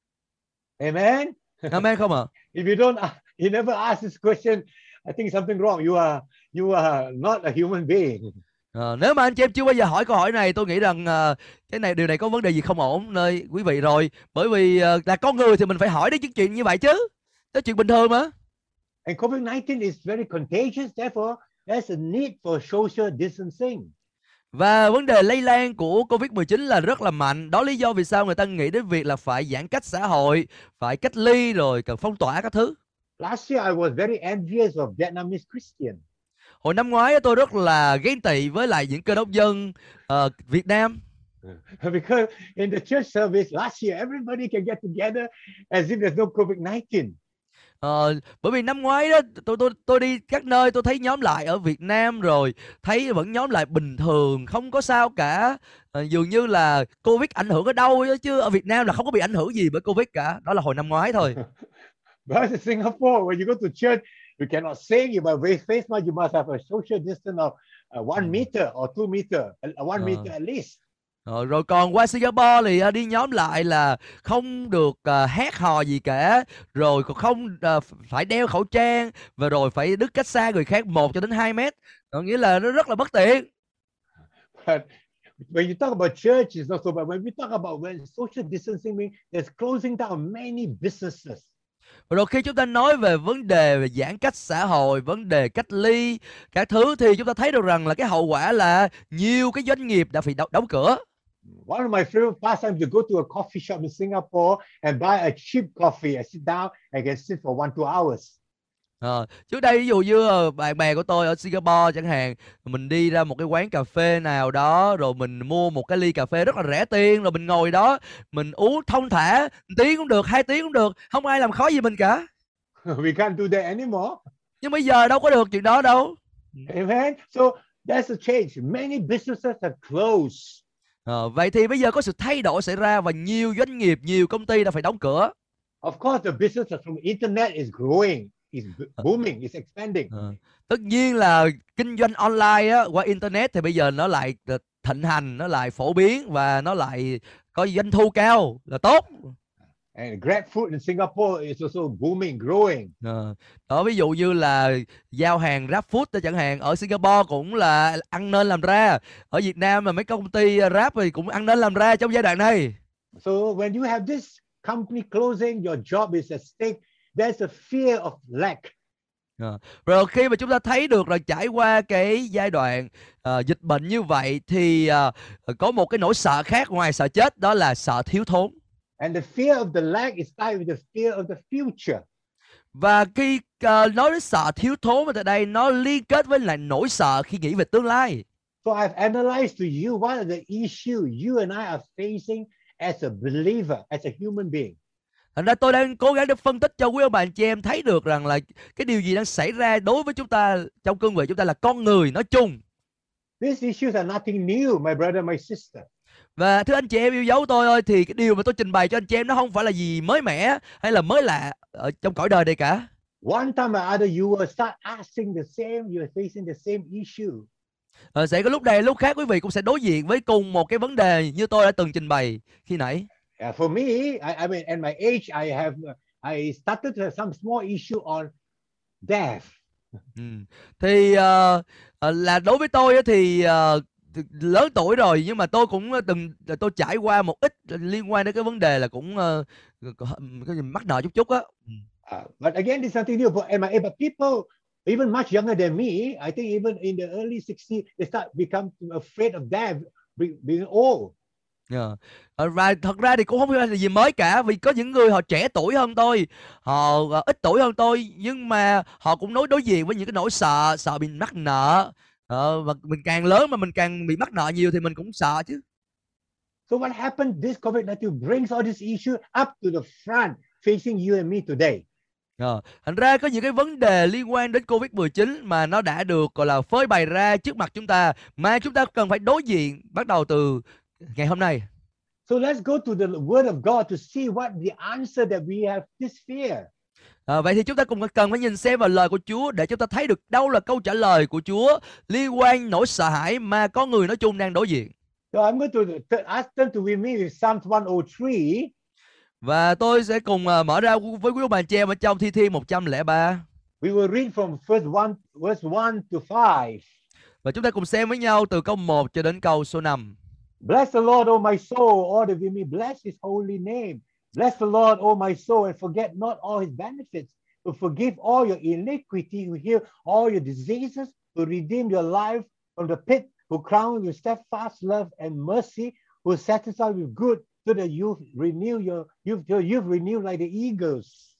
Amen. Amen không ạ? If you don't, you never ask this question, I think something wrong. You are, you are not a human being. Ờ, nếu mà anh chị em chưa bao giờ hỏi câu hỏi này tôi nghĩ rằng ờ, cái này điều này có vấn đề gì không ổn nơi quý vị rồi bởi vì ờ, là con người thì mình phải hỏi đến những chuyện như vậy chứ đó chuyện bình thường mà And COVID-19 is very contagious. Therefore, there's a need for social distancing. Và vấn đề lây lan của Covid-19 là rất là mạnh đó lý do vì sao người ta nghĩ đến việc là phải giãn cách xã hội phải cách ly rồi cần phong tỏa các thứ Last year, I was very envious of Vietnamese Christian. hồi năm ngoái tôi rất là ghen tị với lại những cơ đốc dân ờ, Việt Nam because in the church service last year, everybody can get together as if there's no COVID-19. Ờ, bởi vì năm ngoái đó tôi tôi tôi đi các nơi tôi thấy nhóm lại ở Việt Nam rồi thấy vẫn nhóm lại bình thường không có sao cả Ờ, dường như là Covid ảnh hưởng ở đâu đó, chứ ở Việt Nam là không có bị ảnh hưởng gì bởi Covid cả đó là hồi năm ngoái thôi But in Singapore, when you go to church, you cannot sing. You must wear face mask. You must have a social distance of uh, one Mm. meter or two meter, uh, one Uh. meter at least. Ờ, rồi còn qua Singapore thì ờ, đi nhóm lại là không được ờ, hét hò gì cả rồi còn không ờ, phải đeo khẩu trang và rồi phải đứng cách xa người khác 1 cho đến 2 mét có nghĩa là nó rất là bất tiện But when you talk about church, it's not so bad. When we talk about when social distancing means there's closing down many businesses. Rồi khi chúng ta nói về vấn đề về giãn cách xã hội, vấn đề cách ly, các thứ thì chúng ta thấy được rằng là cái hậu quả là nhiều cái doanh nghiệp đã phải đóng, đóng cửa. One of my favorite pastimes to go to a coffee shop in Singapore and buy a cheap coffee and sit down and can sit for one two hours. Ờ, trước đây ví dụ như ờ, bạn bè của tôi ở Singapore chẳng hạn, mình đi ra một cái quán cà phê nào đó rồi mình mua một cái ly cà phê rất là rẻ tiền rồi mình ngồi đó, mình uống thông thả, tiếng cũng được, hai tiếng cũng được, không ai làm khó gì mình cả. we can't do that anymore. Nhưng bây giờ đâu có được chuyện đó đâu. Amen. So that's a change. Many businesses have closed. Ờ, vậy thì bây giờ có sự thay đổi xảy ra và nhiều doanh nghiệp, nhiều công ty đã phải đóng cửa. Of course, the business from internet is growing, is b- booming, is expanding. Ờ, tất nhiên là kinh doanh online á, qua internet thì bây giờ nó lại ờ, thịnh hành, nó lại phổ biến và nó lại có doanh thu cao là tốt. And Grab food in Singapore is also booming, growing. Ờ, đó ví dụ như là giao hàng GrabFood đó chẳng hạn ở Singapore cũng là ăn nên làm ra ở Việt Nam mà mấy công ty ờ, Grab thì cũng ăn nên làm ra trong giai đoạn này So when you have this company closing, your job is at stake. There's a fear of lack. rồi khi mà chúng ta thấy được là trải qua cái giai đoạn ờ, dịch bệnh như vậy thì ờ, có một cái nỗi sợ khác ngoài sợ chết đó là sợ thiếu thốn And the fear of the lack is tied with the fear of the future. và khi ờ, nói đến sợ thiếu thốn ở tại đây nó liên kết với lại nỗi sợ khi nghĩ về tương lai So I've analyzed to you what are the issues you and I are facing as a believer, as a human being. Thành ra tôi đang cố gắng để phân tích cho quý ông bà anh chị em thấy được rằng là cái điều gì đang xảy ra đối với chúng ta trong cương vị chúng ta là con người nói chung. These issues are nothing new, my brother, my sister. Và thưa anh chị em yêu dấu tôi ơi thì cái điều mà tôi trình bày cho anh chị em nó không phải là gì mới mẻ hay là mới lạ ở trong cõi đời này cả. One time or other, you will start asking the same, you are facing the same issue. Ờ, sẽ có lúc này lúc khác quý vị cũng sẽ đối diện với cùng một cái vấn đề như tôi đã từng trình bày khi nãy. Yeah, for me, I, I mean, at my age, I have I started to have some small issue on death. Ừ. Thì ờ, là đối với tôi thì thì lớn tuổi rồi nhưng mà tôi cũng từng tôi trải qua một ít liên quan đến cái vấn đề là cũng ờ, cái gì mắc nợ chút chút á. Uh, but again, there's something new for MIA. But people, even much younger than me, I think even in the early 60s, they start become afraid of death, be- being old. Ờ, Và thật ra thì cũng không phải là gì mới cả vì có những người họ trẻ tuổi hơn tôi, họ ờ, ít tuổi hơn tôi nhưng mà họ cũng đối đối diện với những cái nỗi sợ, sợ bị mắc nợ. Ờ, và mình càng lớn mà mình càng bị mắc nợ nhiều thì mình cũng sợ chứ. So what happened? This COVID-19 brings all this issue up to the front, facing you and me today. Ờ, Thành ra có những cái vấn đề liên quan đến Covid-19 mà nó đã được gọi là phơi bày ra trước mặt chúng ta mà chúng ta cần phải đối diện bắt đầu từ ngày hôm nay. So let's go to the Word of God to see what the answer that we have this fear. À, vậy thì chúng ta cùng cần phải nhìn xem vào lời của Chúa để chúng ta thấy được đâu là câu trả lời của Chúa liên quan nỗi sợ hãi mà con người nói chung đang đối diện. So I'm going to ask them to with me with Psalms 103. Và tôi sẽ cùng à, mở ra với quý ông bà chị em ở trong Thi Thiên 103 We will read from first one, verse 1 to 5. và chúng ta cùng xem với nhau từ câu 1 cho đến câu số 5. Bless the Lord, O my soul, all that with me. Bless his holy name. Bless the Lord, O my soul, and forget not all his benefits, who forgive all your iniquity, who heal all your diseases, who redeem your life from the pit, who crown with steadfast love and mercy, who satisfy with good, so that you renew your your youth renewed like the eagles.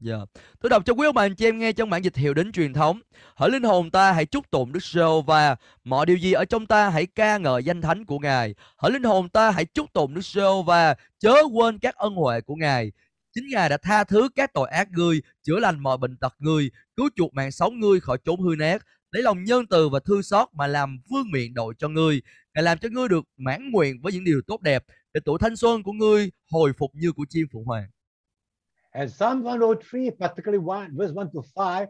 Dạ. Tôi đọc cho quý ông bà anh chị em nghe trong bản dịch hiệu đến truyền thống. Hỡi linh hồn ta hãy chúc tụng Đức giê và mọi điều gì ở trong ta hãy ca ngợi danh thánh của Ngài. Hỡi linh hồn ta hãy chúc tụng Đức giê và chớ quên các ân huệ của Ngài. Chính Ngài đã tha thứ các tội ác ngươi, chữa lành mọi bệnh tật ngươi, cứu chuộc mạng sống ngươi khỏi chốn hư nát, lấy lòng nhân từ và thư xót mà làm vương miệng đội cho ngươi. Ngài làm cho ngươi được mãn nguyện với những điều tốt đẹp, để tuổi thanh xuân của ngươi hồi phục như của chim phượng hoàng. And Psalm 103, particularly one, verse 1 to 5,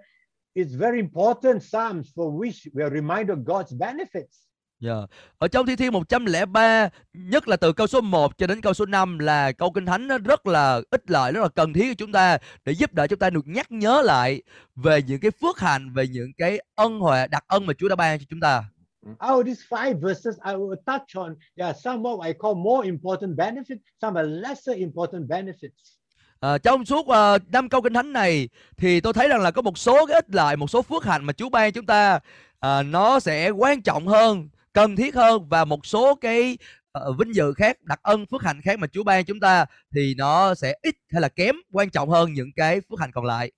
is very important Psalms for which we are reminded of God's benefits. Dạ. Ở trong Thi Thiên 103, nhất là từ câu số 1 cho đến câu số 5 là câu Kinh Thánh nó rất là ích lợi, rất là cần thiết cho chúng ta để giúp đỡ chúng ta được nhắc nhớ lại về những cái phước hạnh, về những cái ân huệ, đặc ân mà Chúa đã ban cho chúng ta. Out of these five verses, I will touch on there are some what I call more important benefits, some are lesser important benefits. À, trong suốt uh, năm câu Kinh Thánh này thì tôi thấy rằng là có một số cái ích lợi, một số phước hạnh mà Chúa ban chúng ta à, nó sẽ quan trọng hơn, cần thiết hơn và một số cái ờ, vinh dự khác, đặc ân phước hạnh khác mà Chúa ban chúng ta thì nó sẽ ít hay là kém quan trọng hơn những cái phước hạnh còn lại.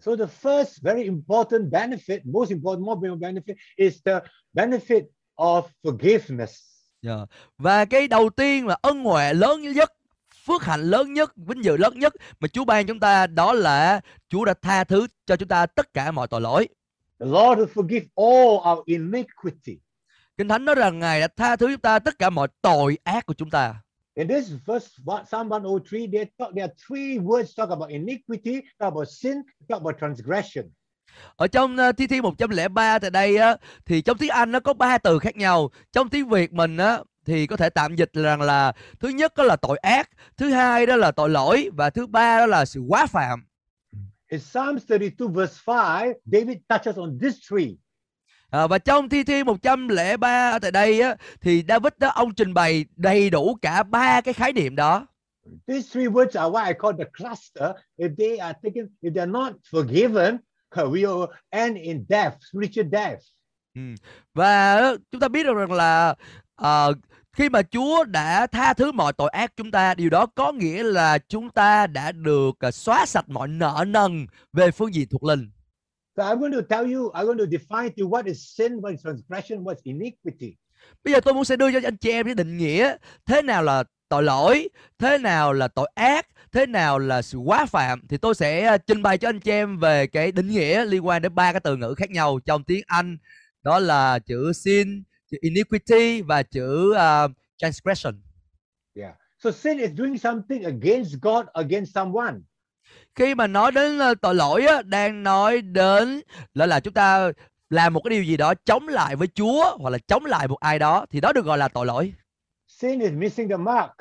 So the first very important benefit, most important, more benefit is the benefit of forgiveness. Dạ. Và cái đầu tiên là ân huệ lớn nhất, phước hạnh lớn nhất, vinh dự lớn nhất mà Chúa ban chúng ta đó là Chúa đã tha thứ cho chúng ta tất cả mọi tội lỗi. The Lord will forgive all our iniquity. Kinh Thánh nói rằng Ngài đã tha thứ chúng ta tất cả mọi tội ác của chúng ta. In this verse, Psalm 103, they talk, there are three words talk about iniquity, talk about sin, talk about transgression. Ở trong uh, Thi Thiên 103 tại đây á thì trong tiếng Anh nó có ba từ khác nhau. Trong tiếng Việt mình á thì có thể tạm dịch rằng là thứ nhất đó là tội ác, thứ hai đó là tội lỗi và thứ ba đó là sự quá phạm. In Psalms 32, verse 5, David touches on these three. À, và trong Thi Thiên 103 ở tại đây á thì David đó ông trình bày đầy đủ cả ba cái khái niệm đó. These three words are what I call the cluster. If they are taken, if they're not forgiven, we will end in death, spiritual death. Và á, chúng ta biết được rằng là ờ, khi mà Chúa đã tha thứ mọi tội ác chúng ta, điều đó có nghĩa là chúng ta đã được à, xóa sạch mọi nợ nần về phương diện thuộc linh. So I'm going to tell you, I'm going to define to what is sin, what is transgression, what is iniquity. Bây giờ tôi muốn sẽ đưa cho anh chị em cái định nghĩa thế nào là tội lỗi, thế nào là tội ác, thế nào là sự quá phạm thì tôi sẽ à, trình bày cho anh chị em về cái định nghĩa liên quan đến ba cái từ ngữ khác nhau trong tiếng Anh đó là chữ sin, chữ iniquity và chữ à, transgression. Yeah. So sin is doing something against God, against someone. Khi mà nói đến ờ, tội lỗi á, đang nói đến là là chúng ta làm một cái điều gì đó chống lại với Chúa hoặc là chống lại một ai đó thì đó được gọi là tội lỗi. Sin is missing the mark.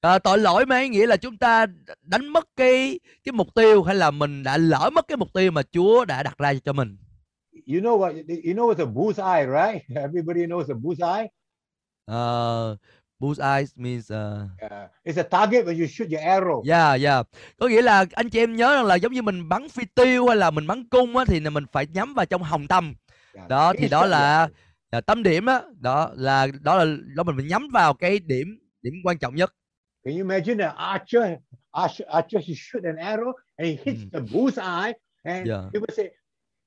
À, tội lỗi ý nghĩa là chúng ta đánh mất cái cái mục tiêu hay là mình đã lỡ mất cái mục tiêu mà Chúa đã đặt ra cho mình. You know what? You know what's a bullseye, right? Everybody knows a bullseye. Uh, bullseye means uh, Uh, it's a target when you shoot your arrow. yeah yeah có nghĩa là anh chị em nhớ rằng là giống như mình bắn phi tiêu hay là mình bắn cung á thì là mình phải nhắm vào trong hồng tâm Yeah. đó thì đó là, là tâm điểm á đó là đó là đó mình phải nhắm vào cái điểm điểm quan trọng nhất Can you imagine an archer? Archer, archer, he shoot an arrow and he hits Mm. the bullseye, and Yeah. people say,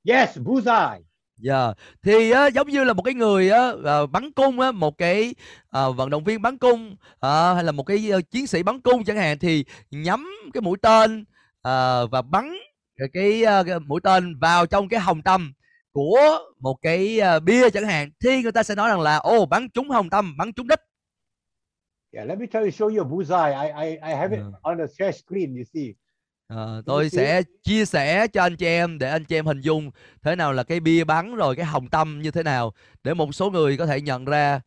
"Yes, bullseye." Dạ thì á, giống như là một cái người á, ờ, bắn cung á, một cái ờ, vận động viên bắn cung ờ, hay là một cái ờ, chiến sĩ bắn cung chẳng hạn thì nhắm cái mũi tên ờ, và bắn cái, cái, ờ, cái mũi tên vào trong cái hồng tâm của một cái ờ, bia chẳng hạn thì người ta sẽ nói rằng là ô bắn trúng hồng tâm bắn trúng đích Yeah, let me try to show you a bullseye. I I, I have it Yeah. on the share screen. You see, Ờ, tôi sẽ chia sẻ cho anh chị em để anh chị em hình dung thế nào là cái bia bắn rồi cái hồng tâm như thế nào để một số người có thể nhận ra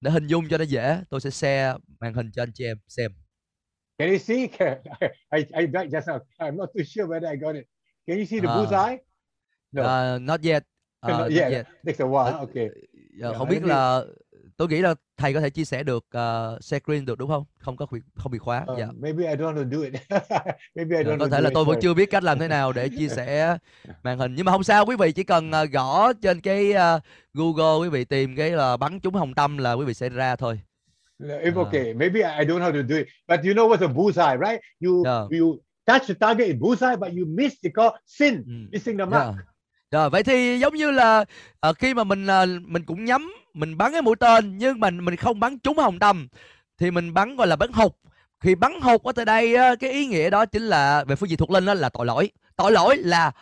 để hình dung cho nó dễ tôi sẽ share màn hình cho anh chị em xem can you see? I I got just now. I'm not too sure whether I got it. Can you see the Ah. bullseye? No, Ờ, not yet Ờ, not not yet. Takes a while. Ờ, Okay. Ờ, Yeah, không biết là tôi nghĩ là thầy có thể chia sẻ được uh, share screen được đúng không không có bị không bị khóa Uh, dạ Maybe I don't to do it. maybe I Ờ, don't. có thể là tôi it. vẫn chưa biết cách làm thế nào để chia sẻ màn hình nhưng mà không sao quý vị chỉ cần ờ, gõ trên cái ờ, Google quý vị tìm cái là bắn trúng hồng tâm là quý vị sẽ ra thôi If Ah. okay, maybe I don't know how to do it. But you know what's a bullseye, right? You Yeah. you touch the target in bullseye, but you miss because sin, Ừ. missing the Dạ. mark. Rồi vậy thì giống như là ờ, khi mà mình ờ, mình cũng nhắm mình bắn cái mũi tên nhưng mà mình không bắn trúng hồng tâm thì mình bắn gọi là bắn hụt. Khi bắn hụt ở tại đây á, cái ý nghĩa đó chính là về phương diện thuộc linh đó là tội lỗi. Tội lỗi là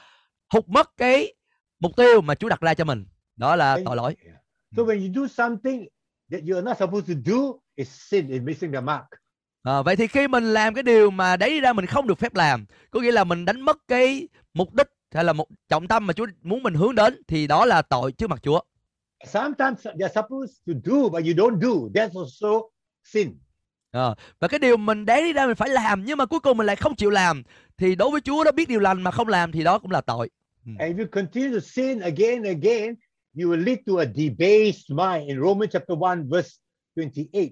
hụt mất cái mục tiêu mà Chúa đặt ra cho mình. Đó là tội lỗi. So when you do something that you're not supposed to do, it's sin, it's missing the mark. Ờ, vậy thì khi mình làm cái điều mà đấy ra mình không được phép làm, có nghĩa là mình đánh mất cái mục đích hay là một trọng tâm mà Chúa muốn mình hướng đến thì đó là tội trước mặt Chúa. Sometimes you're supposed to do, but you don't do. That's also sin. Ờ, và cái điều mình đáng đi ra mình phải làm nhưng mà cuối cùng mình lại không chịu làm thì đối với Chúa đó biết điều lành mà không làm thì đó cũng là tội. And if you continue to sin again and again, you will lead to a debased mind. In Romans chapter 1, verse 28.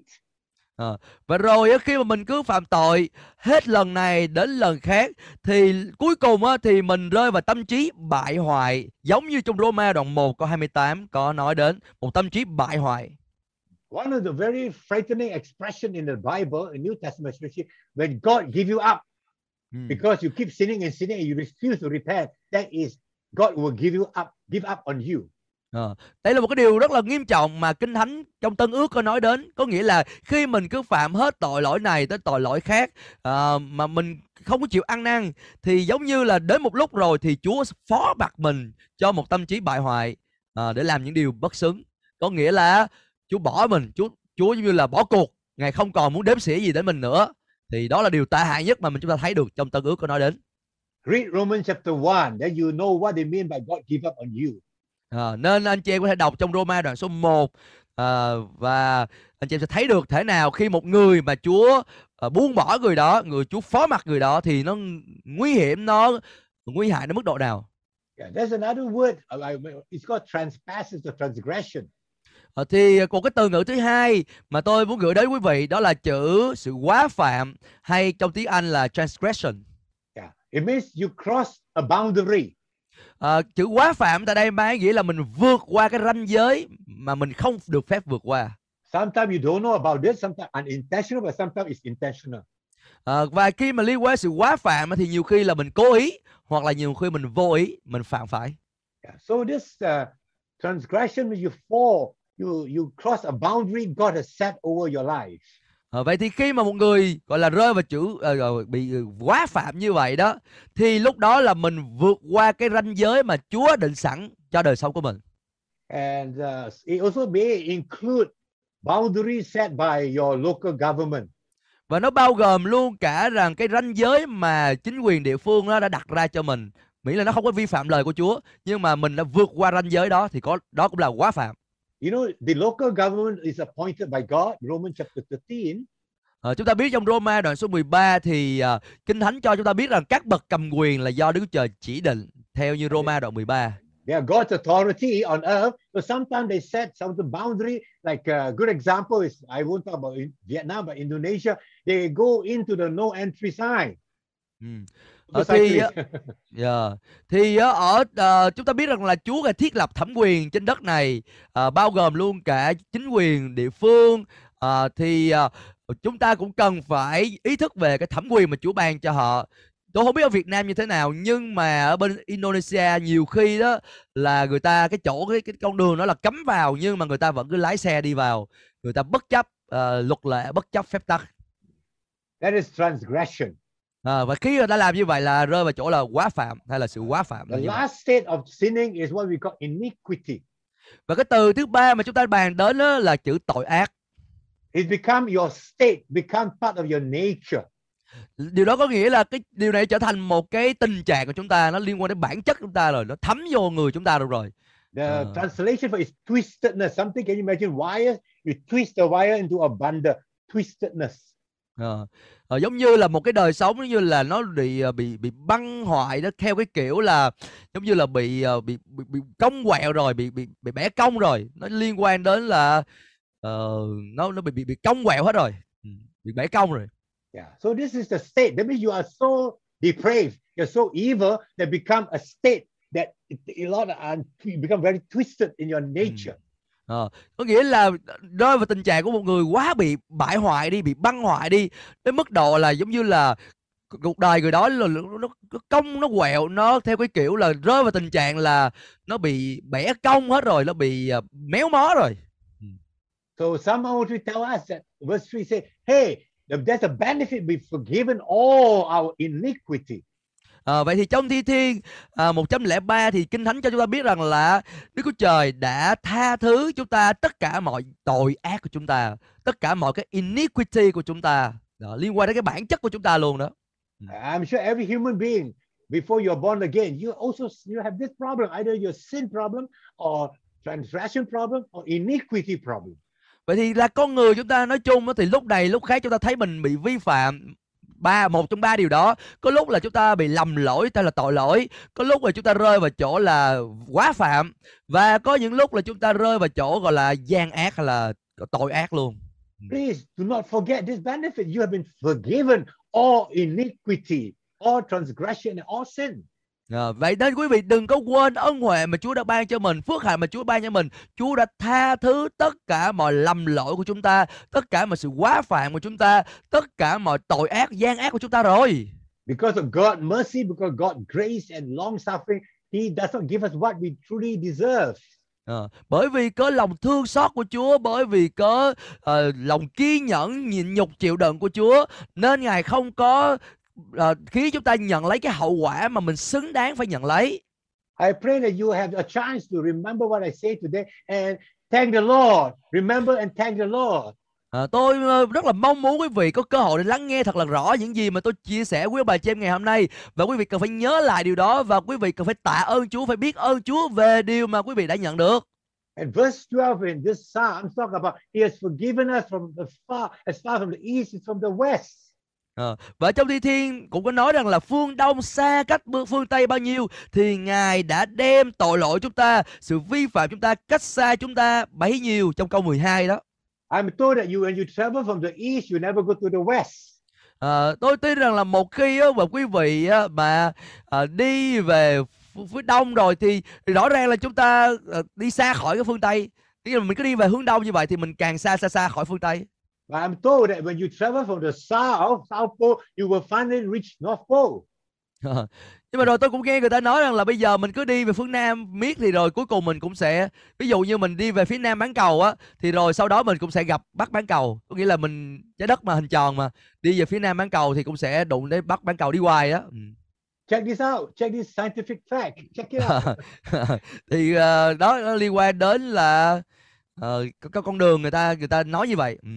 Và rồi á, khi mà mình cứ phạm tội hết lần này đến lần khác thì cuối cùng á, thì mình rơi vào tâm trí bại hoại giống như trong Roma đoạn 1 câu 28 có nói đến một tâm trí bại hoại. One of the very frightening expression in the Bible, in New Testament especially, when God give you up Ừ. because you keep sinning and sinning and you refuse to repent, that is God will give you up, give up on you. À, Đây là một cái điều rất là nghiêm trọng mà Kinh Thánh trong Tân Ước có nói đến. Có nghĩa là khi mình cứ phạm hết tội lỗi này tới tội lỗi khác à, Mà mình không có chịu ăn năn Thì giống như là đến một lúc rồi thì Chúa phó bạc mình cho một tâm trí bại hoại à, Để làm những điều bất xứng. Có nghĩa là Chúa bỏ mình, Chúa Chúa giống như là bỏ cuộc Ngài không còn muốn đếm xỉa gì đến mình nữa. Thì đó là điều tệ hại nhất mà mình chúng ta thấy được trong Tân Ước có nói đến. Read Romans chapter 1, then you know what they mean by God give up on you. À, nên anh chị em có thể đọc trong Roma đoạn số 1 à, và anh chị em sẽ thấy được thế nào khi một người mà Chúa à, buông bỏ người đó, người Chúa phó mặc người đó thì nó nguy hiểm, nó nguy hại đến mức độ nào. Yeah, there's another word. uh, It's called trespasses or transgression. À, thì còn cái từ ngữ thứ hai mà tôi muốn gửi đến quý vị đó là chữ sự quá phạm hay trong tiếng Anh là transgression. Yeah, it means you cross a boundary. À, chữ quá phạm tại đây mang nghĩa là mình vượt qua cái ranh giới mà mình không được phép vượt qua. Sometimes you don't know about this, sometimes unintentional, but sometimes it's intentional. À, và khi mà liên quan sự quá phạm thì nhiều khi là mình cố ý hoặc là nhiều khi mình vô ý mình phạm phải. Yeah. So this uh, transgression, when you fall, you you cross a boundary God has set over your life. À, vậy thì khi mà một người gọi là rơi vào chữ ờ, ờ, bị ờ, quá phạm như vậy đó thì lúc đó là mình vượt qua cái ranh giới mà Chúa định sẵn cho đời sống của mình. And uh, it also may include boundaries set by your local government. Và nó bao gồm luôn cả rằng cái ranh giới mà chính quyền địa phương nó đã đặt ra cho mình miễn là nó không có vi phạm lời của Chúa nhưng mà mình đã vượt qua ranh giới đó thì có đó cũng là quá phạm You know, the local government is appointed by God, Romans chapter 13. Ờ, chúng ta biết trong Roma đoạn số 13 thì à, Kinh Thánh cho chúng ta biết rằng các bậc cầm quyền là do Đức Chúa Trời chỉ định theo như Roma đoạn 13. They are God's authority on earth. So sometimes they set some of the boundary. Like a good example is I won't talk about Vietnam, but Indonesia. They go into the no entry sign. Ừ. Ờ, thì. Dạ. Thì á, ở ờ, chúng ta biết rằng là Chúa đã thiết lập thẩm quyền trên đất này ờ, bao gồm luôn cả chính quyền địa phương Ờ, thì ờ, chúng ta cũng cần phải ý thức về cái thẩm quyền mà Chúa ban cho họ. Tôi không biết ở Việt Nam như thế nào nhưng mà ở bên Indonesia nhiều khi đó là người ta cái chỗ cái cái con đường đó là cấm vào nhưng mà người ta vẫn cứ lái xe đi vào. Người ta bất chấp ờ, luật lệ, bất chấp phép tắc. That is transgression. À, và khi người ta làm như vậy là rơi vào chỗ là quá phạm hay là sự quá phạm. The last state of sinning is what we call iniquity. Và cái từ thứ ba mà chúng ta bàn đến đó là chữ tội ác. It become your state, become part of your nature. Điều đó có nghĩa là cái điều này trở thành một cái tình trạng của chúng ta, nó liên quan đến bản chất chúng ta rồi, nó thấm vô người chúng ta rồi rồi. The Ah. translation for is twistedness. Something, can you imagine wires? You twist the wire into a bundle. Twistedness. Ờ, ờ, giống như là một cái đời sống giống như là nó bị ờ, bị bị băng hoại đó theo cái kiểu là giống như là bị ờ, bị bị, bị cong quẹo rồi, bị bị bị bẻ cong rồi. Nó liên quan đến là ờ, nó nó bị bị bị cong quẹo hết rồi. Ừ, bị bẻ cong rồi. Yeah. So this is the state. That means you are so depraved, you're so evil that become a state that a lot of and you become very twisted in your nature. Ờ, có nghĩa là rơi vào tình trạng của một người quá bị bại hoại đi, bị băng hoại đi đến mức độ là giống như là cuộc đời người đó là nó, nó nó cong nó quẹo nó theo cái kiểu là rơi vào tình trạng là nó bị bẻ cong hết rồi, nó bị uh, méo mó rồi. Hmm. So somehow to tell us that verse 3 say, hey, there's a benefit we've forgiven all our iniquity. Ờ, vậy thì trong Thi Thiên à, 103 thì Kinh Thánh cho chúng ta biết rằng là Đức Chúa Trời đã tha thứ chúng ta tất cả mọi tội ác của chúng ta, tất cả mọi cái iniquity của chúng ta. Đó, liên quan đến cái bản chất của chúng ta luôn đó. I'm sure every human being, before you're born again, you also you have this problem, either your sin problem or transgression problem or iniquity problem. Vậy thì là con người chúng ta nói chung thì lúc này lúc khác chúng ta thấy mình bị vi phạm ba một trong ba điều đó có lúc là chúng ta bị lầm lỗi ta là tội lỗi có lúc là chúng ta rơi vào chỗ là quá phạm và có những lúc là chúng ta rơi vào chỗ gọi là gian ác hay là tội ác luôn Please do not forget this benefit. You have been forgiven all iniquity, all transgression, and all sin. À, vậy nên quý vị đừng có quên ân huệ mà Chúa đã ban cho mình, phước hạnh mà Chúa ban cho mình. Chúa đã tha thứ tất cả mọi lầm lỗi của chúng ta, tất cả mọi sự quá phạm của chúng ta, tất cả mọi tội ác, gian ác của chúng ta rồi. Because of God's mercy, because of God's grace and long suffering, He does not give us what we truly deserve. Ờ, bởi vì có lòng thương xót của Chúa, bởi vì có ờ, lòng kiên nhẫn, nhịn nhục chịu đựng của Chúa, nên Ngài không có ờ, khiến chúng ta nhận lấy cái hậu quả mà mình xứng đáng phải nhận lấy. I pray that you have a chance to remember what I say today and thank the Lord. Remember and thank the Lord. À, tôi ờ, rất là mong muốn quý vị có cơ hội để lắng nghe thật là rõ những gì mà tôi chia sẻ với bà chị em ngày hôm nay và quý vị cần phải nhớ lại điều đó và quý vị cần phải tạ ơn Chúa, phải biết ơn Chúa về điều mà quý vị đã nhận được. And verse 12 in this psalm talk about He has forgiven us from the far, as far from the east as from the west. Ờ, Và trong Thi Thiên cũng có nói rằng là phương Đông xa cách phương Tây bao nhiêu thì Ngài đã đem tội lỗi chúng ta, sự vi phạm chúng ta cách xa chúng ta bấy nhiêu trong câu 12 đó. I'm told that you, when you travel from the east, you never go to the west. Ờ, tôi tin rằng là một khi á, mà quý vị á, mà ờ, đi về ph- phía đông rồi thì, rõ ràng là chúng ta ờ, đi xa khỏi cái phương Tây. Tức là mình cứ đi về hướng đông như vậy thì mình càng xa xa xa khỏi phương Tây. But I'm told that when you travel from the south, South Pole, you will finally reach North Pole. Ờ, Nhưng mà rồi tôi cũng nghe người ta nói rằng là bây giờ mình cứ đi về phương Nam miết thì rồi cuối cùng mình cũng sẽ ví dụ như mình đi về phía Nam bán cầu á thì rồi sau đó mình cũng sẽ gặp Bắc bán cầu. Có nghĩa là mình trái đất mà hình tròn mà đi về phía Nam bán cầu thì cũng sẽ đụng đến Bắc bán cầu đi hoài á. Ừ. Check this out. Check this scientific fact. Check it out. thì ờ, đó nó liên quan đến là ờ, có, có con đường người ta người ta nói như vậy ừ.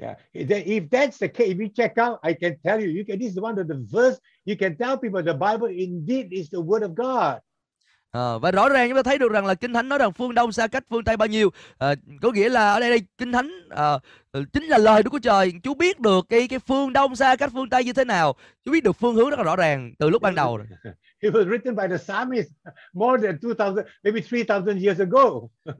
Yeah. If that's the case, if you check out, I can tell you, you can this is one of the verse you can tell people the Bible indeed is the word of God. À, và rõ ràng chúng ta thấy được rằng là kinh thánh nói rằng phương đông xa cách phương tây bao nhiêu à, có nghĩa là ở đây, đây kinh thánh à, chính là lời Đức Chúa Trời Chúa biết được cái cái phương đông xa cách phương tây như thế nào Chúa biết được phương hướng rất là rõ ràng từ lúc ban đầu rồi It was written by the psalmist more than 2000 maybe 3000 years ago.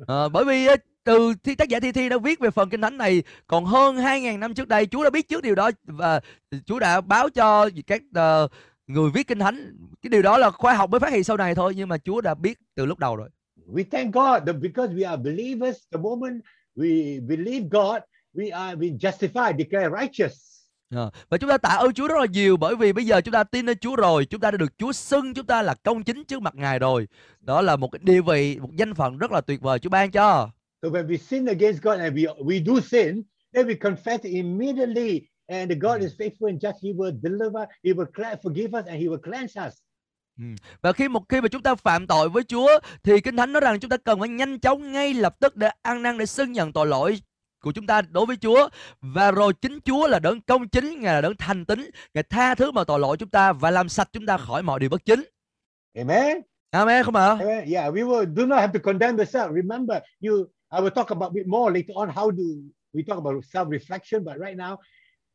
à, bởi vì từ thi tác giả thi thi đã viết về phần kinh thánh này còn hơn 2.000 năm trước đây Chúa đã biết trước điều đó và Chúa đã báo cho các uh, người viết kinh thánh cái điều đó là khoa học mới phát hiện sau này thôi nhưng mà Chúa đã biết từ lúc đầu rồi. We thank God that because we are believers the moment we believe God we are being justified declared righteous. À, và chúng ta tạ ơn Chúa rất là nhiều bởi vì bây giờ chúng ta tin nơi Chúa rồi, chúng ta đã được Chúa xưng chúng ta là công chính trước mặt Ngài rồi. Đó là một cái địa vị, một danh phận rất là tuyệt vời Chúa ban cho. So when we sin against God and we we do sin, then we confess immediately, and God is faithful and just. He will deliver, He will forgive us, and He will cleanse us. Và khi một khi mà chúng ta phạm tội với Chúa thì Kinh Thánh nói rằng chúng ta cần phải nhanh chóng ngay lập tức để ăn năn để xưng nhận tội lỗi của chúng ta đối với Chúa và rồi chính Chúa là đấng công chính, Ngài là đấng thành tín, Ngài tha thứ mọi tội lỗi chúng ta và làm sạch chúng ta khỏi mọi điều bất chính. Amen. Amen không ạ? Amen. Yeah, we will do not have to condemn yourself. Remember, you I will talk about a bit more later on how do we talk about self-reflection, but right now,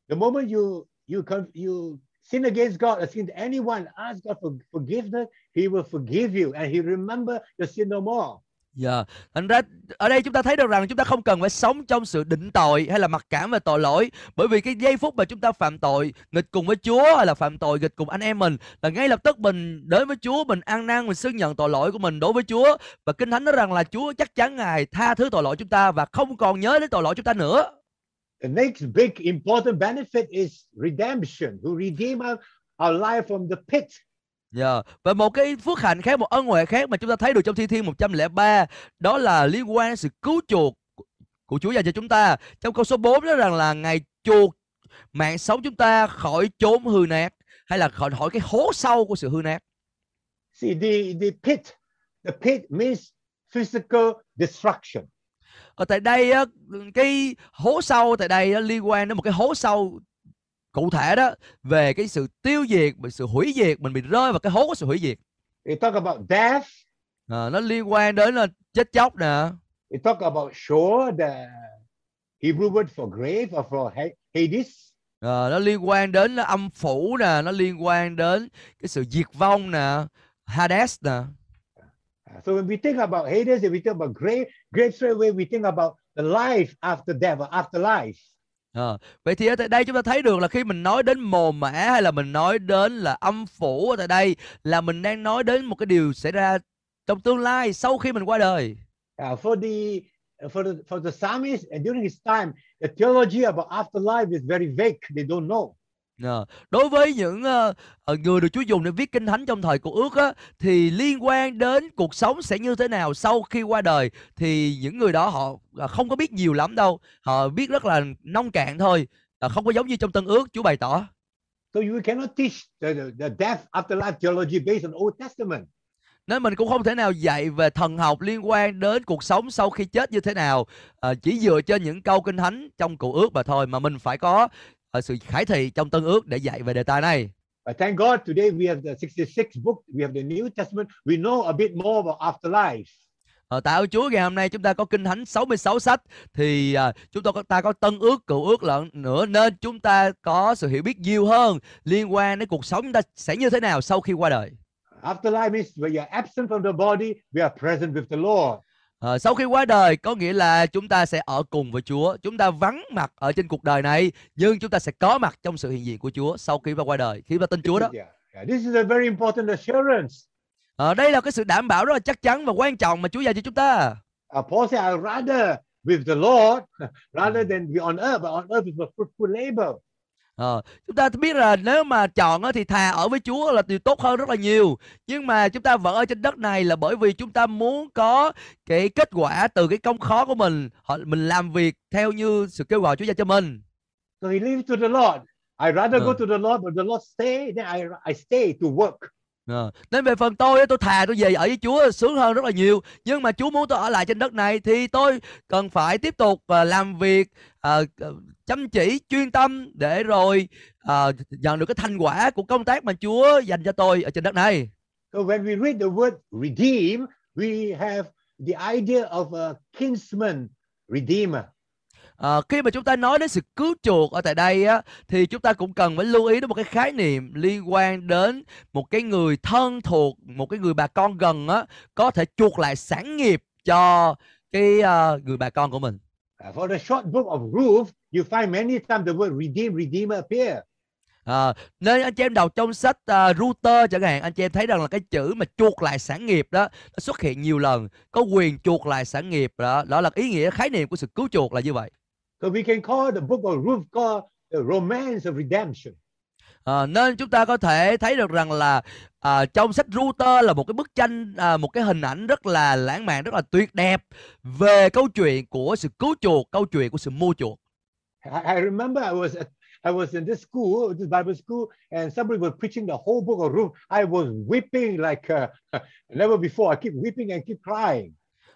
the moment you you you sin against God or sin to anyone, ask God for forgiveness, He will forgive you and He remember your sin no more. Dạ, yeah. thành ra ở đây chúng ta thấy được rằng chúng ta không cần phải sống trong sự định tội hay là mặc cảm về tội lỗi bởi vì cái giây phút mà chúng ta phạm tội nghịch cùng với Chúa hay là phạm tội nghịch cùng anh em mình là ngay lập tức mình đến với Chúa mình ăn năn mình xưng nhận tội lỗi của mình đối với Chúa và kinh thánh nói rằng là Chúa chắc chắn ngài tha thứ tội lỗi chúng ta và không còn nhớ đến tội lỗi chúng ta nữa. The next big important benefit is redemption, who redeem our, our life from the pit Yeah. Và một cái phước hạnh khác, một ân huệ khác mà chúng ta thấy được trong Thi Thiên 103 đó là liên quan đến sự cứu chuộc của Chúa dành cho chúng ta. Trong câu số 4 đó rằng là Ngài chuộc mạng sống chúng ta khỏi chốn hư nát hay là khỏi khỏi cái hố sâu của sự hư nát. See the the pit, the pit means physical destruction. Ở tại đây cái hố sâu tại đây liên quan đến một cái hố sâu cụ thể đó về cái sự tiêu diệt về sự hủy diệt mình bị rơi vào cái hố của sự hủy diệt We talk about death. À, nó liên quan đến là chết chóc nè. We talk about Sheol, the Hebrew word for grave or for Hades. À, nó liên quan đến âm phủ nè, nó liên quan đến cái sự diệt vong nè, Hades nè. So when we think about Hades, we think about grave, grave straight away we think about the life after death or afterlife. À, vậy thì ở tại đây chúng ta thấy được là khi mình nói đến mồ mã hay là mình nói đến là âm phủ ở tại đây là mình đang nói đến một cái điều xảy ra trong tương lai sau khi mình qua đời. Uh, for the for the for the psalmist and during his time, the theology about afterlife is very vague. They don't know. À, đối với những uh, người được Chúa dùng để viết kinh thánh trong thời cổ ước á, thì liên quan đến cuộc sống sẽ như thế nào sau khi qua đời thì những người đó họ uh, không có biết nhiều lắm đâu họ biết rất là nông cạn thôi uh, không có giống như trong tân ước Chúa bày tỏ So you cannot teach the, the death afterlife theology based on Old Testament. Nên mình cũng không thể nào dạy về thần học liên quan đến cuộc sống sau khi chết như thế nào à, chỉ dựa trên những câu kinh thánh trong cụ ước mà thôi mà mình phải có uh, sự khải thị trong Tân ước để dạy về đề tài này. But thank God today we have the 66 book, we have the New Testament, we know a bit more about afterlife. Ờ, tạ ơn Chúa ngày hôm nay chúng ta có kinh thánh 66 sách thì à, chúng ta có ta có tân ước cựu ước lẫn nữa nên chúng ta có sự hiểu biết nhiều hơn liên quan đến cuộc sống chúng ta sẽ như thế nào sau khi qua đời. Afterlife means when you're absent from the body, we are present with the Lord. À, sau khi qua đời có nghĩa là chúng ta sẽ ở cùng với Chúa, chúng ta vắng mặt ở trên cuộc đời này nhưng chúng ta sẽ có mặt trong sự hiện diện của Chúa sau khi qua đời, khi ta tin Chúa đó. Yeah, this is a very important assurance. À, đây là cái sự đảm bảo rất là chắc chắn và quan trọng mà Chúa dạy cho chúng ta. Uh, Paul said, I rather with the Lord rather than be on earth, but on earth is a fruitful labor. Ờ, chúng ta biết là nếu mà chọn thì thà ở với Chúa là điều tốt hơn rất là nhiều. Nhưng mà chúng ta vẫn ở trên đất này là bởi vì chúng ta muốn có cái kết quả từ cái công khó của mình. Họ mình làm việc theo như sự kêu gọi Chúa dạy cho mình. So he leaves to the Lord. I rather go to the Lord, but the Lord stay, then I I stay to work. À, nên về phần tôi tôi thà tôi về ở với Chúa sướng hơn rất là nhiều nhưng mà Chúa muốn tôi ở lại trên đất này thì tôi cần phải tiếp tục uh, làm việc à, chăm chỉ chuyên tâm để rồi à, nhận được cái thành quả của công tác mà Chúa dành cho tôi ở trên đất này. So when we read the word redeem, we have the idea of a kinsman redeemer. À, khi mà chúng ta nói đến sự cứu chuộc ở tại đây á thì chúng ta cũng cần phải lưu ý đến một cái khái niệm liên quan đến một cái người thân thuộc, một cái người bà con gần á có thể chuộc lại sản nghiệp cho cái uh, người bà con của mình. Uh, for the short book of Ruth, you find many times the word redeem, redeemer appear. À, nên anh chị em đọc trong sách uh, Router chẳng hạn anh chị em thấy rằng là cái chữ mà chuộc lại sản nghiệp đó nó xuất hiện nhiều lần có quyền chuộc lại sản nghiệp đó đó là ý nghĩa khái niệm của sự cứu chuộc là như vậy So we can call the book of Ruth called the romance of redemption. À, nên chúng ta có thể thấy được rằng là à, trong sách Router là một cái bức tranh à, một cái hình ảnh rất là lãng mạn rất là tuyệt đẹp về câu chuyện của sự cứu chuộc câu chuyện của sự mua chuộc I, I remember I was at, I was in this school, this Bible school, and somebody was preaching the whole book of Ruth. I was weeping like uh, never before. I keep weeping and keep crying.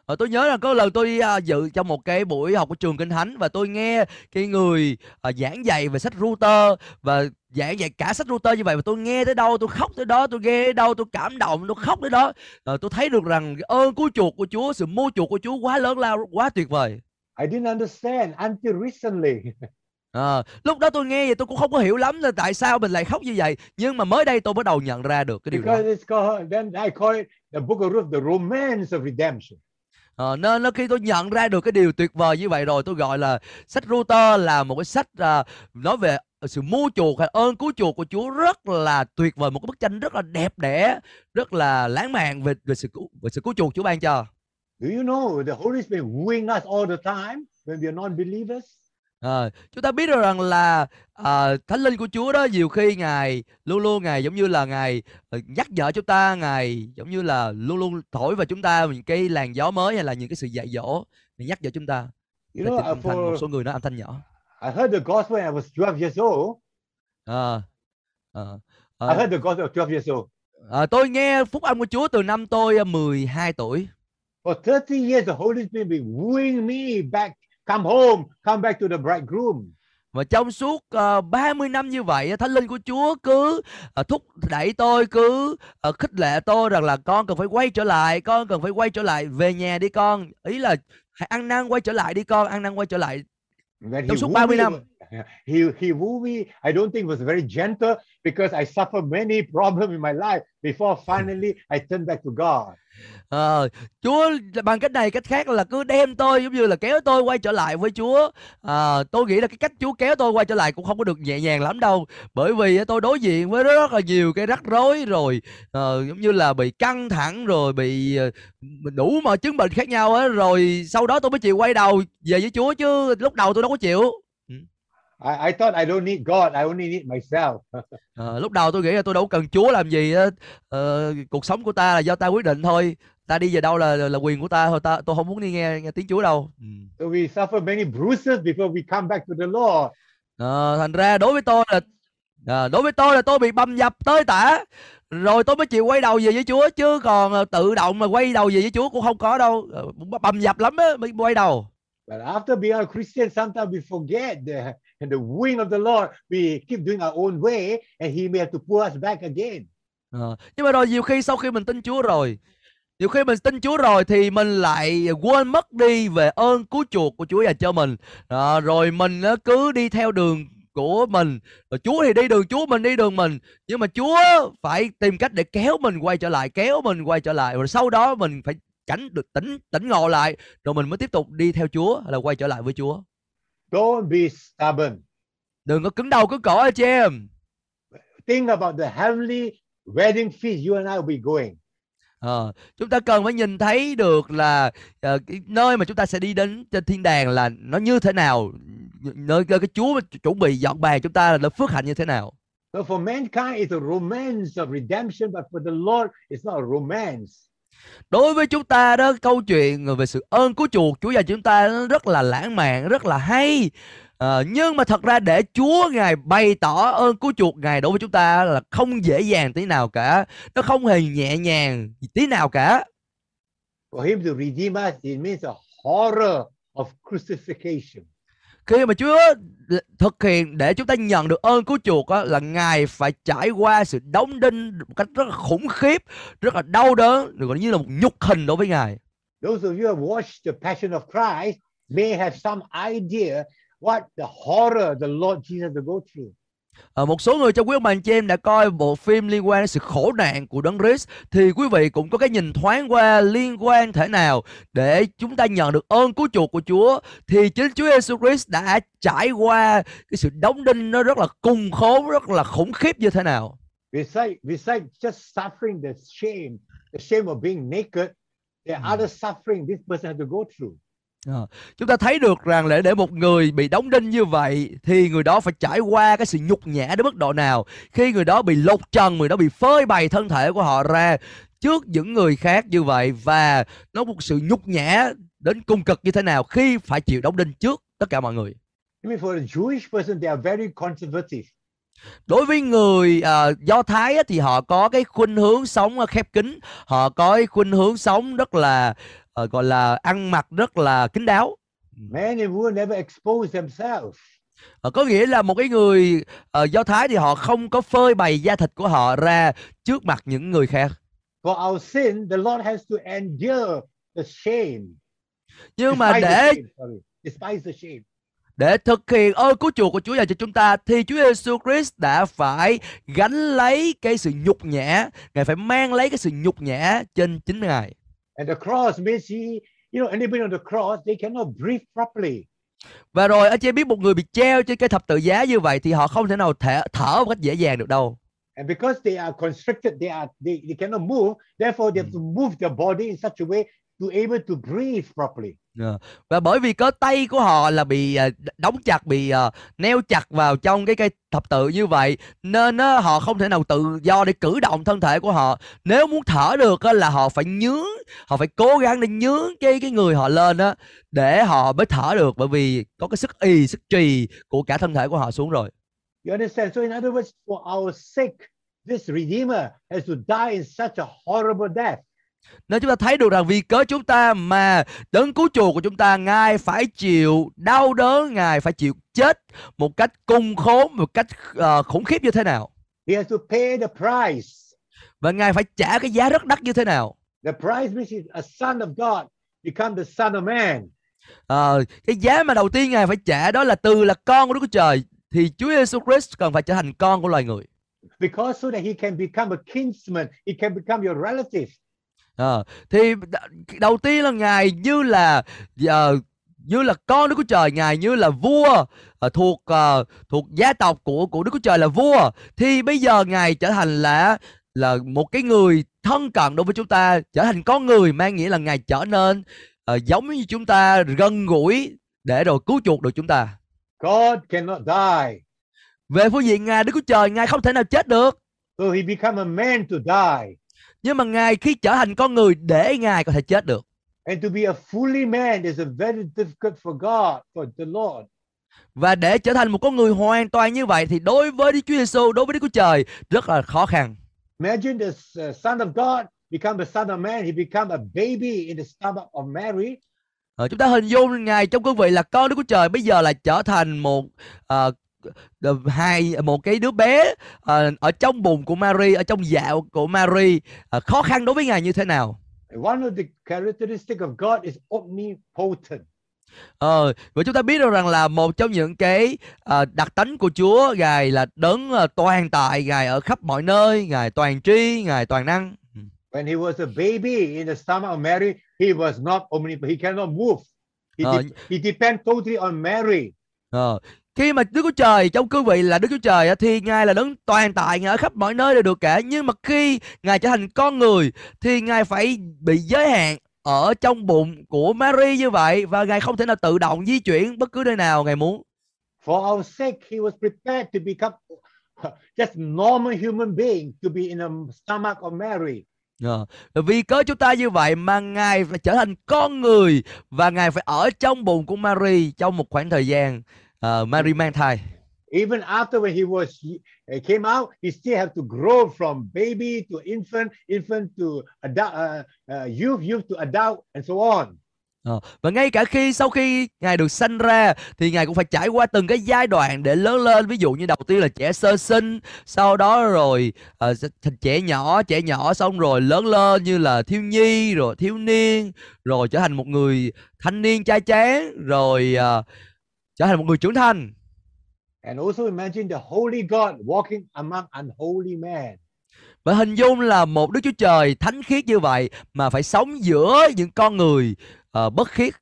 Ờ, tôi nhớ là có lần tôi à, dự trong một cái buổi học của trường kinh thánh và tôi nghe cái người à, giảng dạy về sách router và giảng dạy cả sách router như vậy và tôi nghe tới đâu tôi khóc tới đó tôi nghe tới đâu tôi cảm động tôi khóc tới đó Ờ, tôi thấy được rằng ơn cứu chuộc của Chúa sự mua chuộc của Chúa quá lớn lao quá tuyệt vời I didn't understand until recently. Ờ, lúc đó tôi nghe vậy tôi cũng không có hiểu lắm là tại sao mình lại khóc như vậy nhưng mà mới đây tôi bắt đầu nhận ra được cái điều đó because it's called, then I call it the book of Ruth, the romance of redemption. Ờ, nên nó khi tôi nhận ra được cái điều tuyệt vời như vậy rồi tôi gọi là sách Router là một cái sách à, nói về sự mua chuộc hay ơn cứu chuộc của Chúa rất là tuyệt vời một cái bức tranh rất là đẹp đẽ rất là lãng mạn về về sự cứu về sự cứu chuộc Chúa ban cho Do you know the Holy Spirit wooing us all the time when we are non-believers? Ờ, chúng ta biết được rằng là à, thánh linh của Chúa đó nhiều khi ngài luôn luôn ngài giống như là ngài ờ, nhắc nhở chúng ta ngài giống như là luôn luôn thổi vào chúng ta những cái làn gió mới hay là những cái sự dạy dỗ để nhắc nhở chúng ta You know, trên uh, âm thanh một for số người nói âm thanh nhỏ I heard the gospel when I was 12 years old. Ờ, ờ, I ờ, heard the gospel at 12 years old. ờ, tôi nghe phúc âm của Chúa từ năm tôi ờ, 12 tuổi For 30 years, the Holy Spirit been wooing me back, come home, come back to the bridegroom. và trong suốt uh, 30 năm như vậy thánh linh của Chúa cứ ờ, thúc đẩy tôi cứ ờ, khích lệ tôi rằng là con cần phải quay trở lại con cần phải quay trở lại về nhà đi con ý là hãy ăn năn quay trở lại đi con ăn năn quay trở lại When Trong suốt wooed 30 me, năm. he, he wooed me. I don't think was very gentle because I suffered many problems in my life before finally I turned back to God. Ờ, Chúa bằng cách này cách khác là cứ đem tôi giống như là kéo tôi quay trở lại với Chúa. À, tôi nghĩ là cái cách Chúa kéo tôi quay trở lại cũng không có được nhẹ nhàng lắm đâu. Bởi vì tôi đối diện với rất là nhiều cái rắc rối rồi à, giống như là bị căng thẳng rồi bị ờ, đủ mọi chứng bệnh khác nhau á. Rồi sau đó tôi mới chịu quay đầu về với Chúa chứ lúc đầu tôi đâu có chịu. I, I thought I don't need God, I only need myself. Ờ, lúc đầu tôi nghĩ là tôi đâu cần Chúa làm gì Ờ, cuộc sống của ta là do ta quyết định thôi. Ta đi về đâu là là quyền của ta thôi. Ta tôi không muốn đi nghe, nghe tiếng Chúa đâu. Ừ. So we suffer many bruises before we come back to the Lord. Ờ, thành ra đối với tôi là à, đối với tôi là tôi bị bầm dập tới tả. Rồi tôi mới chịu quay đầu về với Chúa chứ còn tự động mà quay đầu về với Chúa cũng không có đâu. Bầm dập lắm á mới quay đầu. But after being a Christian, sometimes we forget the, and the wing of the Lord. We keep doing our own way, and He may have to pull us back again. À, nhưng mà rồi nhiều khi sau khi mình tin Chúa rồi nhiều khi mình tin Chúa rồi thì mình lại quên mất đi về ơn cứu chuộc của Chúa dành cho mình. À, rồi mình cứ đi theo đường của mình. Rồi Chúa thì đi đường Chúa mình đi đường mình. Nhưng mà Chúa phải tìm cách để kéo mình quay trở lại kéo mình quay trở lại. Rồi sau đó mình phải cảnh được tỉnh tỉnh ngộ lại. Rồi mình mới tiếp tục đi theo Chúa hay là quay trở lại với Chúa. Don't be stubborn. đừng có cứng đầu cứng cổ anh chị em Think about the heavenly wedding feast you and I will be going. Ờ, chúng ta cần phải nhìn thấy được là ờ, cái nơi mà chúng ta sẽ đi đến trên thiên đàng là nó như thế nào nơi nơi cái Chúa chuẩn bị dọn bàn chúng ta là phước hạnh như thế nào So for mankind, it's a romance of redemption, but for the Lord, it's not a romance đối với chúng ta đó câu chuyện về sự ơn của chuộc Chúa dành cho chúng ta nó rất là lãng mạn rất là hay. À, nhưng mà thật ra để Chúa ngài bày tỏ ơn của chuộc ngài đối với chúng ta là không dễ dàng tí nào cả. Nó không hề nhẹ nhàng tí nào cả. For Him to redeem us, it means a horror of crucifixion khi mà Chúa thực hiện để chúng ta nhận được ơn cứu chuộc á, là Ngài phải trải qua sự đóng đinh một cách rất là khủng khiếp, rất là đau đớn, gọi như là một nhục hình đối với Ngài. Those of you who have watched the Passion of Christ may have some idea what the horror the Lord Jesus had to go through. Ờ, một số người trong quý ông bà anh chị em đã coi bộ phim liên quan đến sự khổ nạn của Đấng Christ thì quý vị cũng có cái nhìn thoáng qua liên quan thể nào để chúng ta nhận được ơn cứu chuộc của Chúa thì chính Chúa Giêsu Christ đã trải qua cái sự đóng đinh nó rất là cùng khốn rất là khủng khiếp như thế nào. Besides, besides just suffering the shame, the shame of being naked, there are other suffering this person had to go through. Ờ, chúng ta thấy được rằng là để một người bị đóng đinh như vậy thì người đó phải trải qua cái sự nhục nhã đến mức độ nào khi người đó bị lột trần người đó bị phơi bày thân thể của họ ra trước những người khác như vậy và nó một sự nhục nhã đến cung cực như thế nào khi phải chịu đóng đinh trước tất cả mọi người I mean, for a Jewish person, they are very conservative. đối với người à, do thái á, thì họ có cái khuynh hướng sống khép kín họ có cái khuynh hướng sống rất là ờ, gọi là ăn mặc rất là kín đáo Men and women never expose themselves. Ờ, có nghĩa là một cái người ờ, do thái thì họ không có phơi bày da thịt của họ ra trước mặt những người khác For our sin, the Lord has to endure the shame. nhưng mà despise the để despise the shame. để thực hiện ơn cứu chuộc của Chúa dành cho chúng ta thì Chúa Giêsu Christ đã phải gánh lấy cái sự nhục nhã, ngài phải mang lấy cái sự nhục nhã trên chính ngài. And the cross means he, you know, anybody on the cross, they cannot breathe properly. Và rồi anh chị biết một người bị treo trên cái thập tự giá như vậy thì họ không thể nào thở, thở một cách dễ dàng được đâu. And because they are constricted, they are they, they cannot move. Therefore, they have to move their body in such a way to able to breathe properly. Ờ, và bởi vì có tay của họ là bị ờ, đóng chặt, bị ờ, neo chặt vào trong cái cây thập tự như vậy nên á, họ không thể nào tự do để cử động thân thể của họ. Nếu muốn thở được á, là họ phải nhướng, họ phải cố gắng để nhướng cái cái người họ lên á để họ mới thở được bởi vì có cái sức y sức trì của cả thân thể của họ xuống rồi. You understand? So, in other words, for our sake, this Redeemer has to die in such a horrible death. Nên chúng ta thấy được rằng vì cớ chúng ta mà đấng cứu chuộc của chúng ta Ngài phải chịu đau đớn, Ngài phải chịu chết một cách cung khốn, một cách ờ, khủng khiếp như thế nào. He has to pay the price. Và Ngài phải trả cái giá rất đắt như thế nào. The price means he's a son of God, become the son of man. Ờ, cái giá mà đầu tiên Ngài phải trả đó là từ là con của Đức Chúa Trời thì Chúa Giêsu Christ cần phải trở thành con của loài người. Because so that he can become a kinsman, he can become your relative. Ờ, thì đầu tiên là Ngài như là ờ, như là con Đức Chúa Trời, Ngài như là vua ờ, thuộc ờ, thuộc gia tộc của của Đức Chúa Trời là vua thì bây giờ Ngài trở thành là là một cái người thân cận đối với chúng ta, trở thành con người mang nghĩa là Ngài trở nên ờ, giống như chúng ta gần gũi để rồi cứu chuộc được chúng ta. God cannot die. Về phương diện Ngài Đức Chúa Trời, Ngài không thể nào chết được. So he become a man to die. Nhưng mà Ngài khi trở thành con người để Ngài có thể chết được. And to be a fully man is a very difficult for God, for the Lord. Và để trở thành một con người hoàn toàn như vậy thì đối với Đức Chúa Giêsu, đối với Đức Chúa Trời rất là khó khăn. Imagine the uh, son of God become the son of man. He become a baby in the stomach of Mary. Ờ, chúng ta hình dung Ngài trong cương vị là con Đức Chúa Trời bây giờ là trở thành một đ- hai một cái đứa bé ờ, ở trong bụng của Mary, ở trong dạ của Mary Ờ, khó khăn đối với Ngài như thế nào. One of the characteristics of God is omnipotent. Ờ, và chúng ta biết được rằng là một trong những cái ờ, đặc tánh của Chúa Ngài là đấng ờ, toàn tại, Ngài ở khắp mọi nơi, Ngài toàn tri, Ngài toàn năng. When he was a baby in the stomach of Mary, he was not omnipotent. He cannot move. He, Uh, de- he depends totally on Mary. Ờ, khi mà Đức Chúa Trời trong cương vị là Đức Chúa Trời thì Ngài là đấng toàn tại, Ngài ở khắp mọi nơi đều được cả. Nhưng mà khi Ngài trở thành con người thì Ngài phải bị giới hạn ở trong bụng của Mary như vậy và Ngài không thể nào tự động di chuyển bất cứ nơi nào Ngài muốn. For our sake, he was prepared to become just normal human being to be in the stomach of Mary. Ờ, Vì cớ chúng ta như vậy mà Ngài phải trở thành con người và Ngài phải ở trong bụng của Mary trong một khoảng thời gian ờ, Mary mang thai. Even after when he was he came out, he still have to grow from baby to infant, infant to adult, uh, uh, youth, youth to adult, and so on. Ờ, và ngay cả khi sau khi ngài được sanh ra thì ngài cũng phải trải qua từng cái giai đoạn để lớn lên ví dụ như đầu tiên là trẻ sơ sinh sau đó rồi uh, thành trẻ nhỏ trẻ nhỏ xong rồi lớn lên như là thiếu nhi rồi thiếu niên rồi trở thành một người thanh niên trai tráng rồi uh, trở thành một người trưởng thành And also imagine the holy God walking among unholy men. và hình dung là một Đức Chúa Trời thánh khiết như vậy mà phải sống giữa những con người uh, bất khiết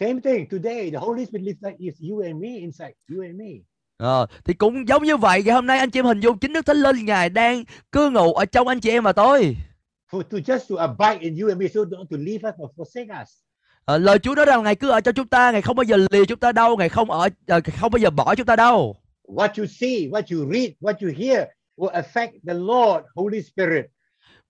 Same thing today. The Holy Spirit lives like is you and me inside you and me. Ờ, thì cũng giống như vậy ngày hôm nay anh chị em hình dung chính Đức Thánh Linh Ngài đang cư ngụ ở trong anh chị em và tôi For to just to abide in you and me, so don't to leave us or forsake us. Ờ, lời Chúa nói rằng Ngài cứ ở trong chúng ta Ngài không bao giờ lìa chúng ta đâu Ngài không ở ờ, không bao giờ bỏ chúng ta đâu What you see, what you read, what you hear will affect the Lord, Holy Spirit.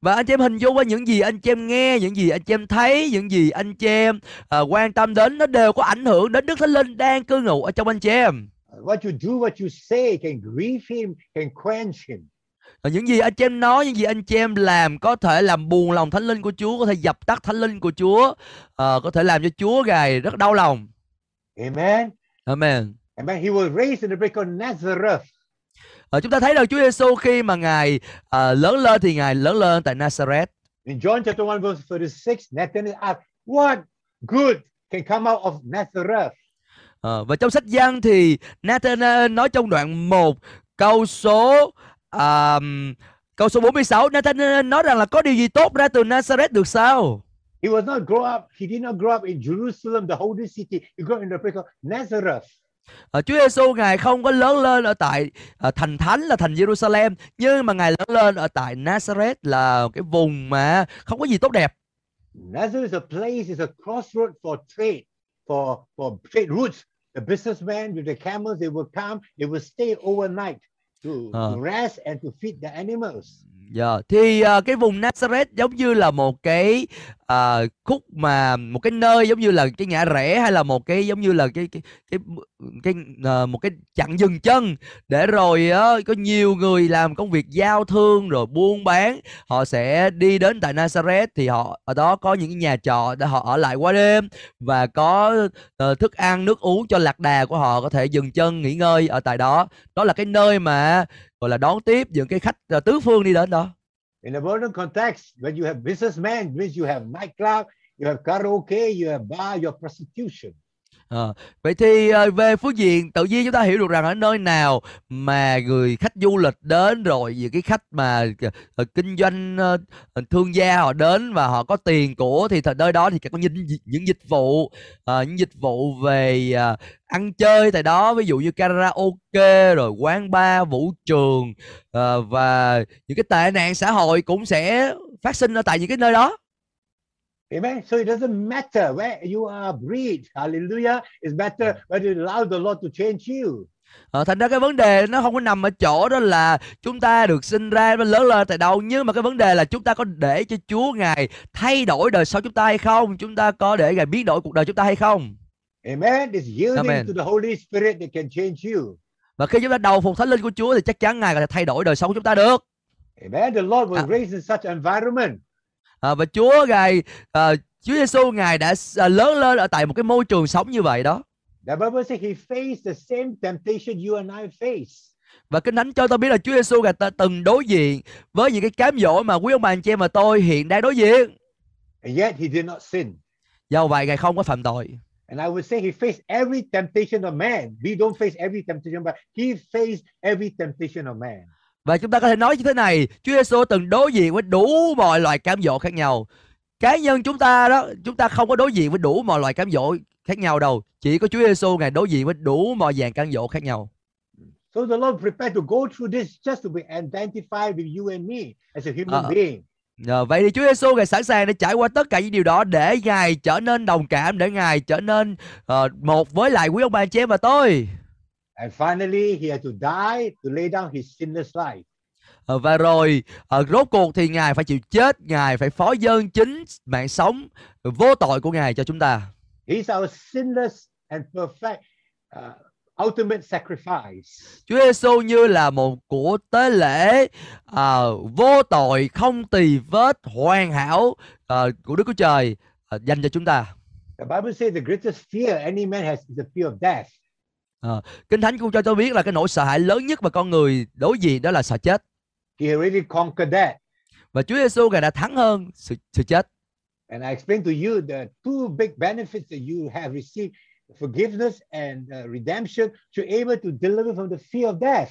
và anh chị em hình dung qua những gì anh chị em nghe những gì anh chị em thấy những gì anh chị em ờ, quan tâm đến nó đều có ảnh hưởng đến Đức Thánh Linh đang cư ngụ ở trong anh chị em What you do, what you say can grieve him, can quench him. Ờ, những gì anh chị em nói những gì anh chị em làm có thể làm buồn lòng Thánh Linh của Chúa có thể dập tắt Thánh Linh của Chúa ờ, có thể làm cho Chúa Ngài rất đau lòng Amen. Amen Amen. He was raised in the place called Nazareth. Ờ, chúng ta thấy rằng Chúa Giêsu khi mà ngài ờ, lớn lên thì ngài lớn lên tại Nazareth. In John chapter 1, verse 36, Nathanael asked, What good can come out of Nazareth? Ờ, và trong sách Giăng thì Nathanael nói trong đoạn 1 câu số um, câu số 46 Nathanael nói rằng là có điều gì tốt ra từ Nazareth được sao? He was not grow up, he did not grow up in Jerusalem, the holy city. He grew up in the place called Nazareth. Ờ, Chúa Giêsu ngài không có lớn lên ở tại ờ, thành thánh là thành Jerusalem nhưng mà ngài lớn lên ở tại Nazareth là cái vùng mà không có gì tốt đẹp. Nazareth is a place, is a crossroad for trade, for, for trade routes. The businessmen with the camels, they will come, they will stay overnight to, Uh. to rest and to feed the animals. Dạ, thì uh, cái vùng Nazareth giống như là một cái uh, khúc mà một cái nơi giống như là cái ngã rẽ hay là một cái giống như là cái cái cái cái, uh, một cái chặng dừng chân để rồi uh, có nhiều người làm công việc giao thương rồi buôn bán. Họ sẽ đi đến tại Nazareth thì họ ở đó có những cái nhà trọ để họ ở lại qua đêm và có uh, thức ăn nước uống cho lạc đà của họ có thể dừng chân nghỉ ngơi ở tại đó. Đó là cái nơi mà gọi là đón tiếp những cái khách ờ, tứ phương đi đến đó In a modern context, when you have businessmen, means you have nightclub, you have karaoke, you have bar, you have prostitution. À, vậy thì ờ, về phương diện tự nhiên chúng ta hiểu được rằng ở nơi nào mà người khách du lịch đến rồi những cái khách mà ờ, kinh doanh thương gia họ đến và họ có tiền của thì thời nơi đó thì có những những dịch vụ những dịch vụ về ăn chơi tại đó ví dụ như karaoke rồi quán bar vũ trường và những cái tệ nạn xã hội cũng sẽ phát sinh ở tại những cái nơi đó. Amen. So it doesn't matter where you are breed. Hallelujah. It's better whether you allow the Lord to change you. Ờ, thành ra cái vấn đề nó không có nằm ở chỗ đó là chúng ta được sinh ra và lớn lên tại đâu nhưng mà cái vấn đề là chúng ta có để cho Chúa ngài thay đổi đời sống chúng ta hay không chúng ta có để ngài biến đổi cuộc đời chúng ta hay không Amen. It's yielding Amen. to the Holy Spirit that can change you. và khi chúng ta đầu phục thánh linh của Chúa thì chắc chắn ngài có thể thay đổi đời sống của chúng ta được Amen. The Lord was Ah. raised in such environment. À, và Chúa ngài à, Chúa Giêsu ngài đã à, lớn lên ở tại một cái môi trường sống như vậy đó The Bible says he faced the same temptation you and I face. và kinh thánh cho tôi biết là Chúa Giêsu ngài từng đối diện với những cái cám dỗ mà quý ông bà anh chị em và tôi hiện đang đối diện And yet he did not sin. do vậy ngài không có phạm tội And I would say he faced every temptation of man. We don't face every temptation, but he faced every temptation of man. Và chúng ta có thể nói như thế này, Chúa Giêsu từng đối diện với đủ mọi loại cám dỗ khác nhau. Cá nhân chúng ta đó, chúng ta không có đối diện với đủ mọi loại cám dỗ khác nhau đâu. Chỉ có Chúa Giêsu ngài đối diện với đủ mọi dạng cám dỗ khác nhau. So the Lord prepared to go through this just to be identified with you and me as a human Uh, being. Nhờ vậy thì Chúa Giêsu ngài sẵn sàng để trải qua tất cả những điều đó để ngài trở nên đồng cảm, để ngài trở nên ờ, một với lại quý ông bà chị em và tôi. And finally, he had to die to lay down his sinless life. Ờ, và rồi ờ, rốt cuộc thì ngài phải chịu chết, ngài phải phó dân chính mạng sống vô tội của ngài cho chúng ta. He's our sinless and perfect uh, ultimate sacrifice. Chúa Giêsu như là một của tế lễ à, vô tội không tì vết hoàn hảo à, của Đức Chúa Trời à, dành cho chúng ta. The Bible says the greatest fear any man has is the fear of death. Kinh Thánh cũng cho tôi biết là cái nỗi sợ hãi lớn nhất mà con người đối diện đó là sợ chết. He already conquered that. Và Chúa Giêsu ngài đã thắng hơn sự, sự chết. And I explained to you the two big benefits that you have received forgiveness and uh, redemption to able to deliver from the fear of death.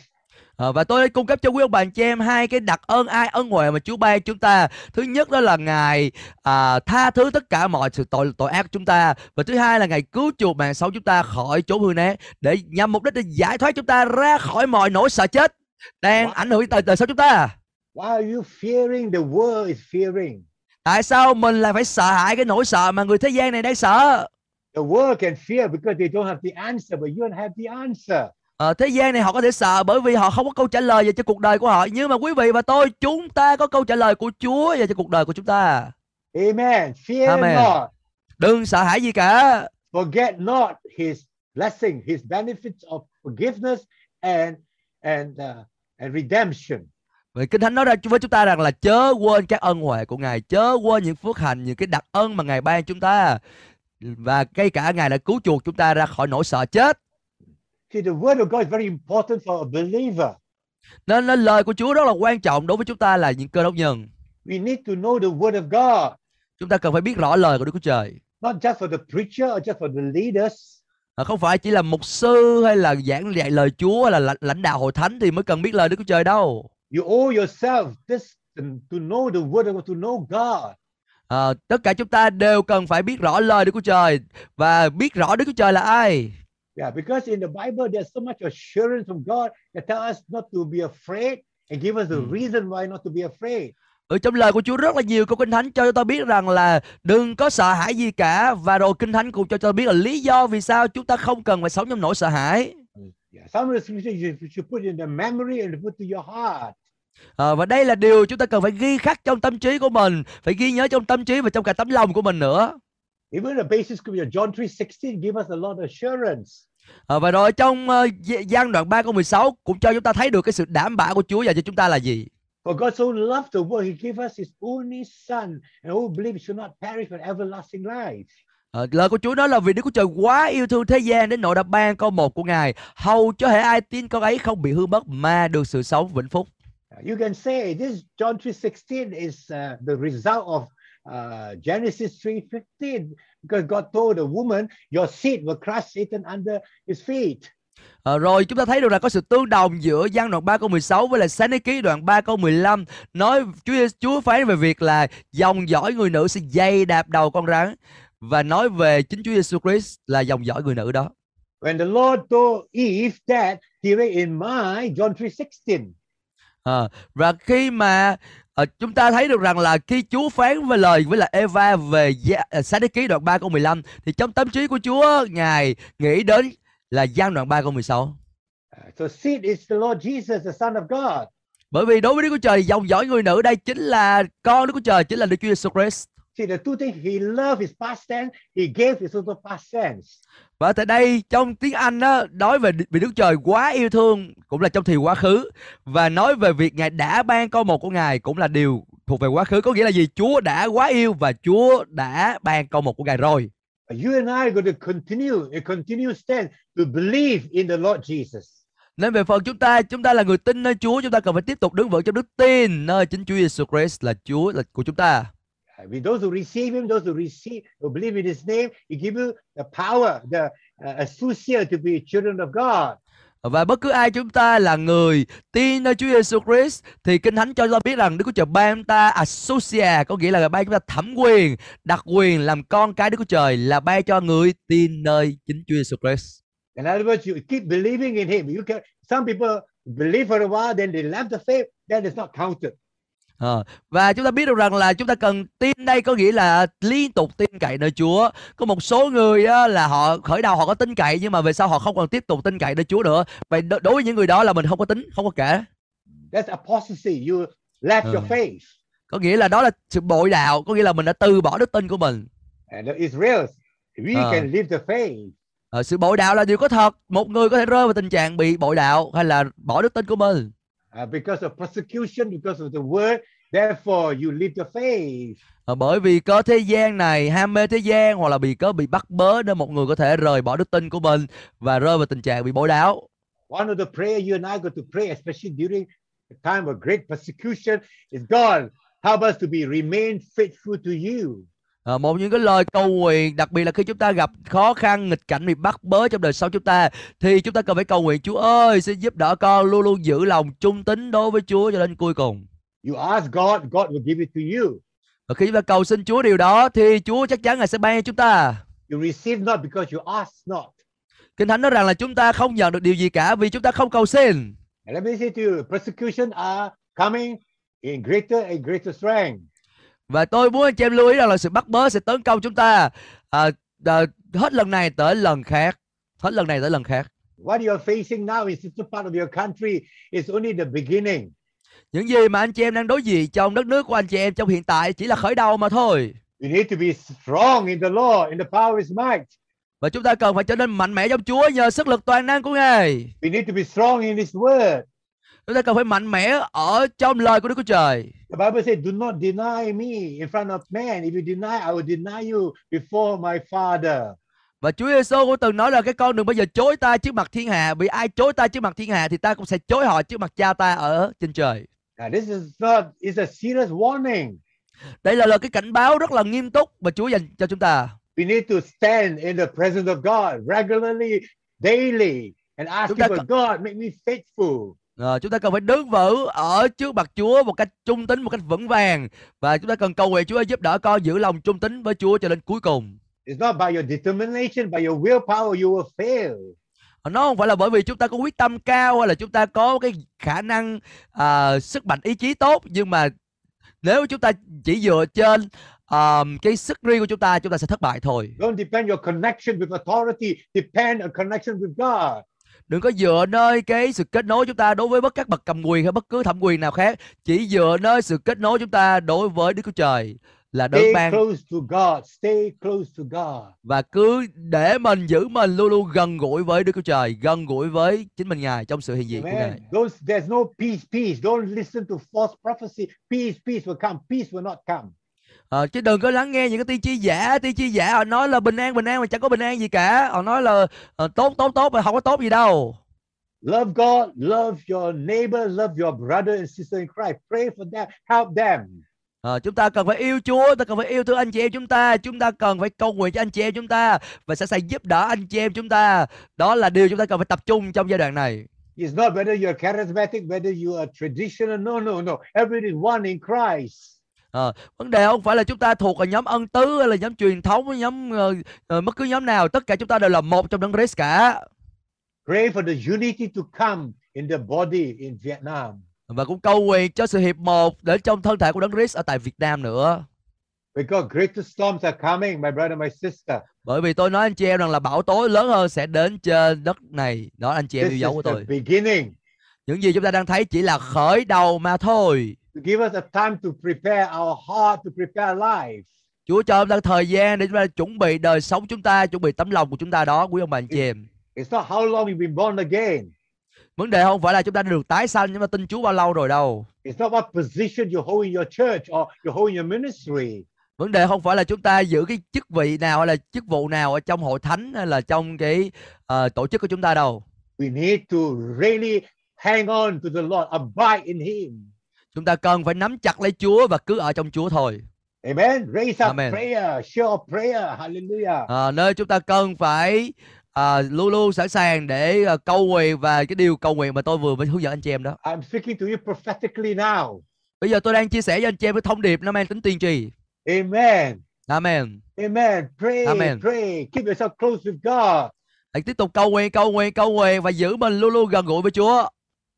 Ờ, và tôi cung cấp cho quý ông bà chị em hai cái đặc ơn ai ân huệ mà Chúa ban chúng ta. Thứ nhất đó là ngài à, tha thứ tất cả mọi sự tội tội ác của chúng ta và thứ hai là ngài cứu chuộc mạng sống chúng ta khỏi chốn hư né để nhằm mục đích để giải thoát chúng ta ra khỏi mọi nỗi sợ chết đang Wow. ảnh hưởng tới đời sống chúng ta. Why are you fearing the world is fearing? Tại sao mình lại phải sợ hãi cái nỗi sợ mà người thế gian này đang sợ? The world can fear because they don't have the answer, but you don't have the answer. Ờ, thế gian này họ có thể sợ bởi vì họ không có câu trả lời về cho cuộc đời của họ nhưng mà quý vị và tôi chúng ta có câu trả lời của Chúa về cho cuộc đời của chúng ta. Amen. Fear Amen. not. Đừng sợ hãi gì cả. Forget not his blessing, his benefits of forgiveness and and uh, and redemption. Vậy Kinh Thánh nói ra với chúng ta rằng là chớ quên các ân huệ của Ngài, chớ quên những phước hạnh, những cái đặc ân mà Ngài ban chúng ta. Và ngay cả Ngài đã cứu chuộc chúng ta ra khỏi nỗi sợ chết. See, the word of God is very important for a believer. Nên, nên lời của Chúa rất là quan trọng đối với chúng ta là những cơ đốc nhân. We need to know the word of God, Chúng ta cần phải biết rõ lời của Đức Chúa Trời. not just for the preacher or just for the leaders, À, Không phải chỉ là mục sư hay là giảng dạy lời Chúa hay là lãnh- lãnh đạo hội thánh thì mới cần biết lời Đức Chúa Trời đâu. You owe yourself this to, know the word of God, to know God. À, tất cả chúng ta đều cần phải biết rõ lời Đức Chúa Trời và biết rõ Đức Chúa Trời là ai. Yeah, because in the Bible there's so much assurance from God that tell us not to be afraid and give us the Mm. reason why not to be afraid. Ở trong lời của Chúa rất là nhiều câu kinh thánh cho ta biết rằng là đừng có sợ hãi gì cả và rồi kinh thánh cũng cho ta biết là lý do vì sao chúng ta không cần phải sống trong nỗi sợ hãi. Yeah, some of the you should put in the memory and put to your heart. À, và đây là điều chúng ta cần phải ghi khắc trong tâm trí của mình, phải ghi nhớ trong tâm trí và trong cả tấm lòng của mình nữa. Even the basic scripture, John 3:16, give us a lot of assurance. À, và rồi trong uh, gian đoạn 3 câu 16 cũng cho chúng ta thấy được cái sự đảm bảo của Chúa dành cho chúng ta là gì. For God so loved the world, He gave us His only Son, and who believes should not perish but everlasting life. À, lời của Chúa nói là vì Đức Chúa Trời quá yêu thương thế gian đến nỗi đã ban con một của Ngài, hầu cho hệ ai tin con ấy không bị hư mất mà được sự sống vĩnh phúc. You can say this John 3:16 is uh, the result of uh, Genesis 3:15 because God told the woman, "Your seed will crush Satan under his feet." À, rồi chúng ta thấy được là có sự tương đồng giữa gian đoạn 3 câu 16 với lại sáng thế ký đoạn 3 câu 15 nói Chúa Chúa phán về việc là dòng dõi người nữ sẽ dây đạp đầu con rắn và nói về chính Chúa Giêsu Christ là dòng dõi người nữ đó. When the Lord told Eve that, he read in my John 3:16. À, và khi mà ờ, chúng ta thấy được rằng là khi Chúa phán về lời với là Eva về ờ, sáng thế ký đoạn 3 câu 15 thì trong tâm trí của Chúa ngài nghĩ đến là gian đoạn 3 câu 16. Uh, so seed is the Lord Jesus, the Son of God. Bởi vì đối với Đức Chúa Trời dòng dõi người nữ đây chính là con Đức Chúa Trời chính là Đức Chúa Giêsu Christ. See, the two things he loved is past tense, he gave is also past tense. Và tại đây trong tiếng Anh đó nói về vì Đức Trời quá yêu thương cũng là trong thì quá khứ và nói về việc Ngài đã ban con một của Ngài cũng là điều thuộc về quá khứ có nghĩa là gì? Chúa đã quá yêu và Chúa đã ban con một của Ngài rồi. You and I are going to continue, a continuous stand to believe in the Lord Jesus. Nên về phần chúng ta, chúng ta là người tin nơi Chúa, chúng ta cần phải tiếp tục đứng vững trong đức tin nơi chính Chúa Giêsu Christ là Chúa là của chúng ta. With those who receive him, those who receive, who believe in his name, he give you the power, the uh, associate to be children of God. Và bất cứ ai chúng ta là người tin nơi Chúa Giêsu Christ thì Kinh Thánh cho chúng ta biết rằng Đức Chúa Trời ban chúng ta associate có nghĩa là ban chúng ta thẩm quyền, đặc quyền làm con cái Đức Chúa Trời là ban cho người tin nơi chính Chúa Giêsu Christ. In other words, you keep believing in him. You can some people believe for a while, then they left the faith, then it's not counted. Ờ, và chúng ta biết được rằng là chúng ta cần tin đây có nghĩa là liên tục tin cậy nơi Chúa. Có một số người á, là họ khởi đầu họ có tin cậy nhưng mà về sau họ không còn tiếp tục tin cậy nơi Chúa nữa. Vậy đối với những người đó là mình không có tính, không có kể. That's apostasy. You left your Uh. faith. Có nghĩa là đó là sự bội đạo, có nghĩa là mình đã từ bỏ đức tin của mình. And the Israels, we Uh. can leave the faith. Ờ, sự bội đạo là điều có thật. Một người có thể rơi vào tình trạng bị bội đạo hay là bỏ đức tin của mình. Uh, because of persecution, because of the word, therefore you leave your faith. Ờ, bởi vì có thế gian này ham mê thế gian hoặc là bị có bị bắt bớ nên một người có thể rời bỏ đức tin của mình và rơi vào tình trạng bị bối đáo One of the prayer you and I got to pray, especially during the time of great persecution, is God, help us to be remain faithful to you. Ờ, một những cái lời cầu nguyện đặc biệt là khi chúng ta gặp khó khăn nghịch cảnh bị bắt bớ trong đời sống chúng ta thì chúng ta cần phải cầu nguyện Chúa ơi xin giúp đỡ con luôn luôn giữ lòng trung tín đối với Chúa cho đến cuối cùng You ask God, God will give it to you. và khi chúng ta cầu xin Chúa điều đó thì Chúa chắc chắn là sẽ ban cho chúng ta You receive not because you ask not. Kinh Thánh nói rằng là chúng ta không nhận được điều gì cả vì chúng ta không cầu xin And let me say to you, persecution are coming in greater and greater strength. Và tôi muốn anh chị em lưu ý rằng là sự bắt bớ sẽ tấn công chúng ta à, à, hết lần này tới lần khác hết lần này tới lần khác What you are facing now in certain part of your country is only the beginning. những gì mà anh chị em đang đối diện trong đất nước của anh chị em trong hiện tại chỉ là khởi đầu mà thôi You need to be strong in the Lord, in the power of His might. và chúng ta cần phải trở nên mạnh mẽ trong Chúa nhờ sức lực toàn năng của Ngài We need to be strong in His word. Chúng ta cần phải mạnh mẽ ở trong lời của Đức Chúa Trời The Bible says, Do not deny me in front of man. If you deny, I will deny you before my Father. và Chúa Giêsu cũng từng nói là cái con đừng bao giờ chối ta trước mặt thiên hạ vì ai chối ta trước mặt thiên hạ thì ta cũng sẽ chối họ trước mặt cha ta ở trên trời Now, this is not, it's a serious warning. đây là lời cái cảnh báo rất là nghiêm túc mà Chúa dành cho chúng ta We need to stand in the presence of God regularly, daily, and ask Him, God, make me faithful. Ờ, chúng ta cần phải đứng vững ở trước mặt Chúa một cách trung tín một cách vững vàng. Và chúng ta cần cầu nguyện Chúa giúp đỡ con giữ lòng trung tín với Chúa cho đến cuối cùng. It's not by your determination, by your willpower, you will fail. Ờ, nó không phải là bởi vì chúng ta có quyết tâm cao hay là chúng ta có cái khả năng à, sức mạnh ý chí tốt. Nhưng mà nếu chúng ta chỉ dựa trên à, cái sức riêng của chúng ta chúng ta sẽ thất bại thôi. Don't depend your connection with authority, depend on connection with God. Đừng có dựa nơi cái sự kết nối chúng ta đối với bất các bậc cầm quyền hay bất cứ thẩm quyền nào khác chỉ dựa nơi sự kết nối chúng ta đối với Đức Chúa Trời là đấng Stay ban close to God. Stay close to God. và cứ để mình giữ mình luôn luôn gần gũi với Đức Chúa Trời, gần gũi với chính mình Ngài trong sự hiện diện của Ngài. Those, there's no peace, peace. Don't listen to false prophecy. Peace, peace will come. Peace will not come. Ờ, chứ đừng có lắng nghe những cái tiên tri giả, tiên tri giả họ nói là bình an bình an mà chẳng có bình an gì cả. Họ nói là ờ, tốt tốt tốt mà không có tốt gì đâu. Love God, love your neighbor, love your brother and sister in Christ. Pray for them, help them. Ờ, chúng ta cần phải yêu Chúa, ta cần phải yêu thương anh chị em chúng ta, chúng ta cần phải cầu nguyện cho anh chị em chúng ta và sẵn sàng giúp đỡ anh chị em chúng ta. Đó là điều chúng ta cần phải tập trung trong giai đoạn này. It's not whether you're charismatic, whether you are traditional. No, no, no. Everybody is one in Christ. Ờ, vấn đề không phải là chúng ta thuộc ở nhóm ân tứ hay là nhóm truyền thống, nhóm ờ, ờ, bất cứ nhóm nào, tất cả chúng ta đều là một trong đấng Christ cả. Pray for the unity to come in the body in Vietnam. và cũng cầu nguyện cho sự hiệp một để trong thân thể của đấng Christ ở tại Việt Nam nữa. Because greater storms are coming, my brother, my sister. Bởi vì tôi nói anh chị em rằng là bão tố lớn hơn sẽ đến trên đất này. Đó anh chị em yêu dấu của tôi. beginning. Những gì chúng ta đang thấy chỉ là khởi đầu mà thôi. To give us a time to prepare our heart, to prepare life. Chúa cho chúng ta thời gian để chúng ta chuẩn bị đời sống chúng ta, chuẩn bị tấm lòng của chúng ta đó, quý ông bà anh chị em. It's not how long you've been born again. Vấn đề không phải là chúng ta được tái sanh nhưng mà tin Chúa bao lâu rồi đâu. It's not what position you hold in your church or you hold in your ministry. Vấn đề không phải là chúng ta giữ cái chức vị nào hay là chức vụ nào ở trong hội thánh hay là trong cái ờ, tổ chức của chúng ta đâu. We need to really hang on to the Lord, abide in Him. Chúng ta cần phải nắm chặt lấy Chúa và cứ ở trong Chúa thôi. Amen. Raise up Amen. prayer, share of prayer. Hallelujah. À, nơi chúng ta cần phải à, luôn luôn sẵn sàng để à, cầu nguyện và cái điều cầu nguyện mà tôi vừa mới hướng dẫn anh chị em đó. I'm speaking to you prophetically now. Bây giờ tôi đang chia sẻ với anh chị em cái thông điệp nó mang tính tiên tri. Amen. Amen. Amen. Pray, Amen. pray. Keep yourself close with God. Hãy tiếp tục cầu nguyện, cầu nguyện, cầu nguyện và giữ mình luôn luôn gần gũi với Chúa.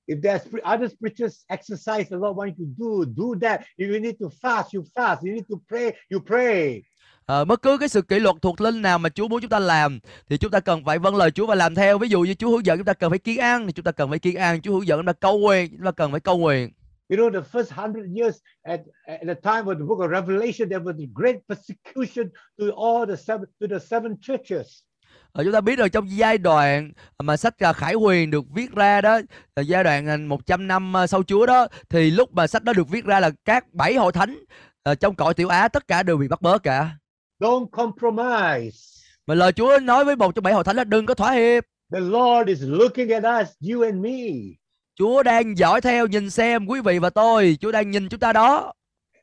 If there's other spiritual exercise the Lord wants you to do, do that. If you need to fast, you fast. You need to pray, you pray. Ờ, bất cứ cái sự kỷ luật thuộc linh nào mà Chúa muốn chúng ta làm thì chúng ta cần phải vâng lời Chúa và làm theo. Ví dụ như Chúa hướng dẫn chúng ta cần phải kiên ăn thì chúng ta cần phải kiên ăn. Chúa hướng dẫn chúng ta cầu nguyện, chúng ta cần phải cầu nguyện. You know, the first hundred years at, at the time of the book of Revelation, there was a great persecution to all the seven to the seven churches. Ờ, chúng ta biết rồi trong giai đoạn mà sách à, Khải Huyền được viết ra đó, giai đoạn à, 100 năm à, sau Chúa đó thì lúc mà sách đó được viết ra là các bảy hội thánh ờ, trong cõi tiểu Á tất cả đều bị bắt bớ cả. Don't compromise. Mà lời Chúa nói với một trong bảy hội thánh là đừng có thỏa hiệp. The Lord is looking at us, you and me. Chúa đang dõi theo nhìn xem quý vị và tôi, Chúa đang nhìn chúng ta đó.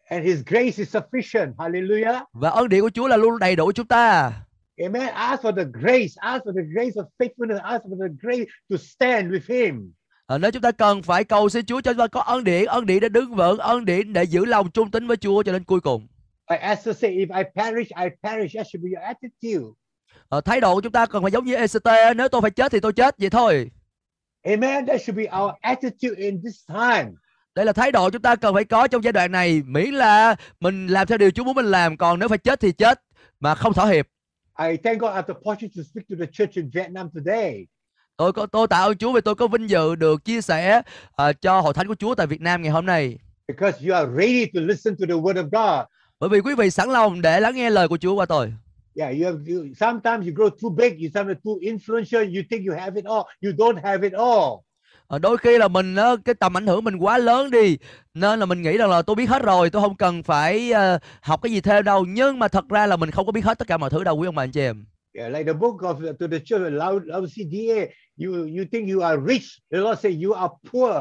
And His grace is sufficient. Hallelujah. Và ơn điển của Chúa là luôn đầy đủ chúng ta. Amen. Ask for the grace. Ask for the grace of faithfulness. Ask for the grace to stand with Him. Ờ, nếu chúng ta cần phải cầu xin Chúa cho chúng ta có ơn điển, ơn điển để đứng vững, ơn điển để giữ lòng trung tín với Chúa cho đến cuối cùng. Like Esther said, if I perish, I perish. That should be your attitude. Ờ, thái độ của chúng ta cần phải giống như ECT, nếu tôi phải chết thì tôi chết vậy thôi. Amen. That should be our attitude in this time. Đây là thái độ chúng ta cần phải có trong giai đoạn này, miễn là mình làm theo điều Chúa muốn mình làm, còn nếu phải chết thì chết mà không thỏa hiệp. I thank God I have the opportunity to speak to the church in Vietnam today. Tôi có tôi tạ ơn Chúa vì tôi có vinh dự được chia sẻ ờ, cho hội thánh của Chúa tại Việt Nam ngày hôm nay. because you are ready to listen to the word of God. Bởi vì quý vị sẵn lòng để lắng nghe lời của Chúa qua tôi. Yeah, you have you, sometimes you grow too big, you sometimes too influential, you think you have it all, you don't have it all. Ờ, đôi khi là mình ờ, cái tầm ảnh hưởng mình quá lớn đi nên là mình nghĩ rằng là tôi biết hết rồi tôi không cần phải ờ, học cái gì thêm đâu. Nhưng mà thật ra là mình không có biết hết tất cả mọi thứ đâu quý ông bà anh chị em. Yeah, like the book of to the church of Lao- Laodicea, you you think you are rich, the Lord say you are poor.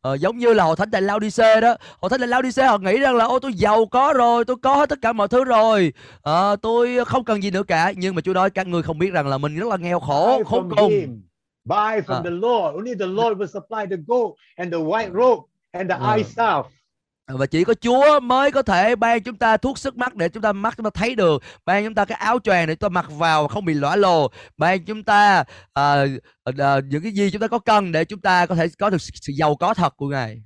Ờ, giống như là hội thánh tại Laodice đó. Hội thánh tại Laodice họ nghĩ rằng là ô tôi giàu có rồi tôi có hết tất cả mọi thứ rồi. Ờ, tôi không cần gì nữa cả. Nhưng mà Chúa nói các ngươi không biết rằng là mình rất là nghèo khổ khốn cùng. Buy from Ah. the Lord. Only the Lord will supply the gold and the white robe and the Ah. eye salve. và chỉ có Chúa mới có thể ban chúng ta thuốc sức mắt để chúng ta mắt chúng ta thấy được ban chúng ta cái áo choàng để chúng ta mặc vào không bị lõa lồ ban chúng ta à, à, những cái gì chúng ta có cần để chúng ta có thể có được sự giàu có thật của Ngài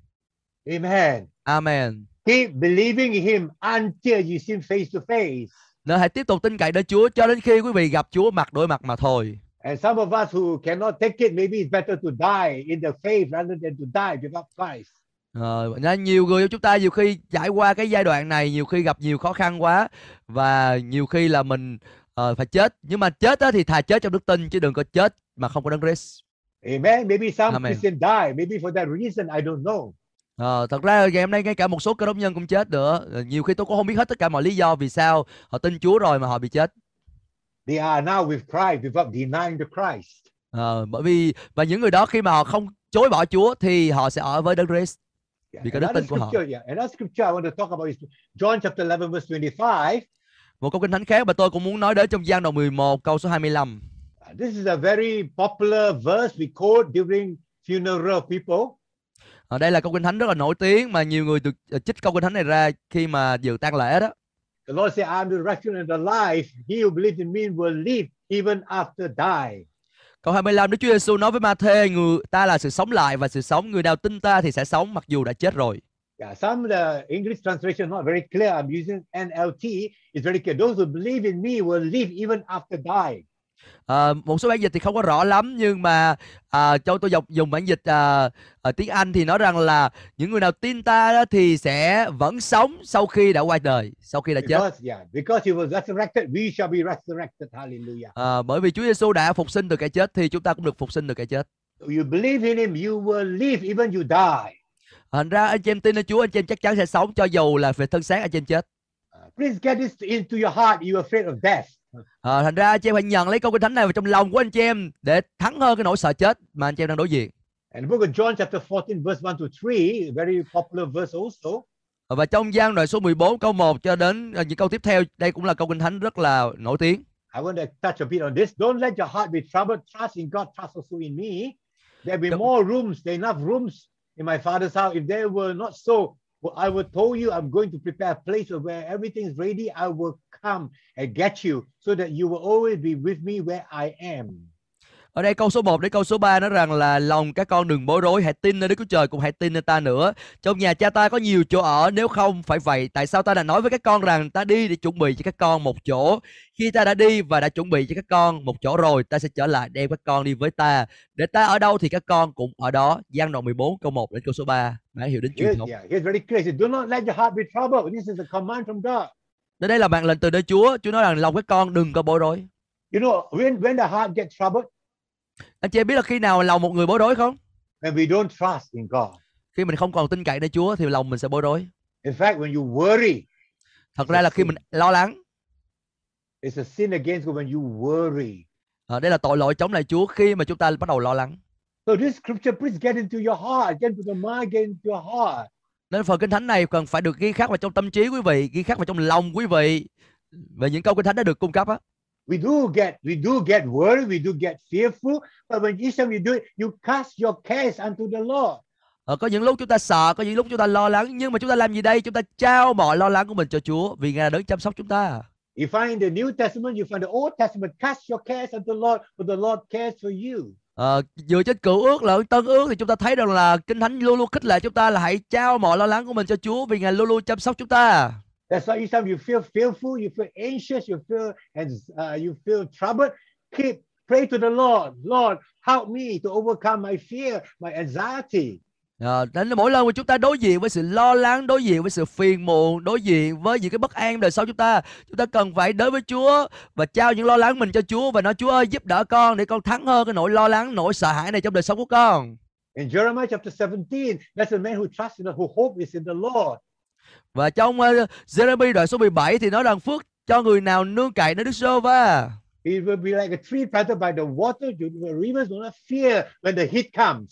Amen. Amen Keep believing in Him until you see Him face to face. nên hãy tiếp tục tin cậy nơi Chúa cho đến khi quý vị gặp Chúa mặt đối mặt mà thôi And some of us who cannot take it, maybe it's better to die in the faith rather than to die without Christ. Ờ, nên nhiều người của chúng ta nhiều khi trải qua cái giai đoạn này nhiều khi gặp nhiều khó khăn quá và nhiều khi là mình ờ, phải chết nhưng mà chết á, thì thà chết trong đức tin chứ đừng có chết mà không có đấng Christ Amen. Maybe some Amen. Christian die. Maybe for that reason, I don't know. Ờ, thật ra ngày hôm nay ngay cả một số cơ đốc nhân cũng chết nữa Ờ, nhiều khi tôi cũng không biết hết tất cả mọi lý do vì sao họ tin Chúa rồi mà họ bị chết They are now with Christ without denying the Christ. Ờ, bởi vì và những người đó khi mà họ không chối bỏ Chúa thì họ sẽ ở với đấng Christ Yeah. Vì cái đức tin của họ. yeah. Another scripture I want to talk about is John chapter 11, verse 25. một câu kinh thánh khác mà tôi cũng muốn nói đến trong gian đoạn 11 câu số 25 Uh, This is a very popular verse we quote during funeral people. Ở đây là câu kinh thánh rất là nổi tiếng mà nhiều người được ờ, trích câu kinh thánh này ra khi mà dự tang lễ đó. The Lord said, I am the resurrection and the life. He who believes in me will live even after die. Câu 25 Đức Chúa Giêsu nói với Ma-thê người ta là sự sống lại và sự sống người nào tin ta thì sẽ sống mặc dù đã chết rồi. Yeah, some of the English translation not very clear. I'm using NLT. It's very clear. Those who believe in me will live even after die. À, một số bản dịch thì không có rõ lắm nhưng mà à, cho tôi dùng dùng bản dịch à, à, tiếng Anh thì nói rằng là những người nào tin ta đó thì sẽ vẫn sống sau khi đã qua đời, sau khi đã chết. Because yeah, because he was resurrected, we shall be resurrected. Hallelujah. À, bởi vì Chúa Giêsu đã phục sinh từ cái chết thì chúng ta cũng được phục sinh từ cái chết. You believe in him, you will live even you die. Thành ra anh chị em tin ở Chúa, anh chị em chắc chắn sẽ sống cho dù là về thân xác anh chị em chết. Uh, please get this into your heart. You are afraid of death. À, thành ra anh chị em hãy nhận lấy câu kinh thánh này vào trong lòng của anh chị em để thắng hơn cái nỗi sợ chết mà anh chị em đang đối diện. And the book of John chapter 14 verse 1 to 3, very popular verse also. Và trong gian đoạn số 14 câu 1 cho đến ờ, những câu tiếp theo, đây cũng là câu kinh thánh rất là nổi tiếng. I want to touch a bit on this. Don't let your heart be troubled. Trust in God. Trust also in me. There'll be more rooms. There are enough rooms in my father's house. If there were not so, well, I will tell you I'm going to prepare a place where everything's ready. I will come and get you so that you will always be with me where I am. Ở đây câu số 1 đến câu số 3 nói rằng là lòng các con đừng bối rối, hãy tin nơi Đức Chúa Trời cũng hãy tin nơi ta nữa. Trong nhà cha ta có nhiều chỗ ở, nếu không phải vậy, tại sao ta đã nói với các con rằng ta đi để chuẩn bị cho các con một chỗ. Khi ta đã đi và đã chuẩn bị cho các con một chỗ rồi, ta sẽ trở lại đem các con đi với ta. Để ta ở đâu thì các con cũng ở đó. Giăng đoạn 14 câu 1 đến câu số 3. Mã hiểu đến truyền thống. yeah, very clear. Do not let your heart be troubled. This is a command from God. Đây đây là mạng lệnh từ nơi Chúa. Chúa nói rằng lòng các con đừng có bối rối. You know, when, when the heart gets troubled, anh chị em biết là khi nào lòng một người bối rối không when we don't trust in God. khi mình không còn tin cậy nơi Chúa thì lòng mình sẽ bối rối In fact, when you worry, thật ra là khi mình lo lắng it's a sin against God when you worry. à, đây là tội lỗi chống lại Chúa khi mà chúng ta bắt đầu lo lắng So this scripture, please get into your heart, get into the mind, get into your heart. nên phần kinh thánh này cần phải được ghi khắc vào trong tâm trí quý vị ghi khắc vào trong lòng quý vị về những câu kinh thánh đã được cung cấp á We do get, we do get worried, we do get fearful, but when time you do it, you cast your cares unto the Lord. Ờ, có những lúc chúng ta sợ, có những lúc chúng ta lo lắng Nhưng mà chúng ta làm gì đây? Chúng ta trao mọi lo lắng của mình cho Chúa Vì Ngài đấng chăm sóc chúng ta You find in the New Testament, you find the Old Testament, cast your cares unto the Lord, for the Lord cares for you. Ờ, Dựa trên cựu ước lẫn tân ước Thì chúng ta thấy rằng là Kinh Thánh luôn luôn khích lệ chúng ta Là hãy trao mọi lo lắng của mình cho Chúa Vì Ngài luôn luôn chăm sóc chúng ta That's why each time you feel fearful, you feel anxious, you feel and uh, you feel troubled, keep pray to the Lord. Lord, help me to overcome my fear, my anxiety. Ờ, Nên mỗi lần mà chúng ta đối diện với sự lo lắng Đối diện với sự phiền muộn Đối diện với những cái bất an đời sau chúng ta Chúng ta cần phải đến với Chúa Và trao những lo lắng mình cho Chúa Và nói Chúa ơi giúp đỡ con Để con thắng hơn cái nỗi lo lắng Nỗi sợ hãi này trong đời sống của con In Jeremiah chapter 17, that's a man who trusts in the who hope is in the Lord. Và trong uh, Jeremy đoạn số 17 thì nói rằng phước cho người nào nương cậy nơi Đức giê va He will be like a tree planted by the water. The rivers will not fear when the heat comes.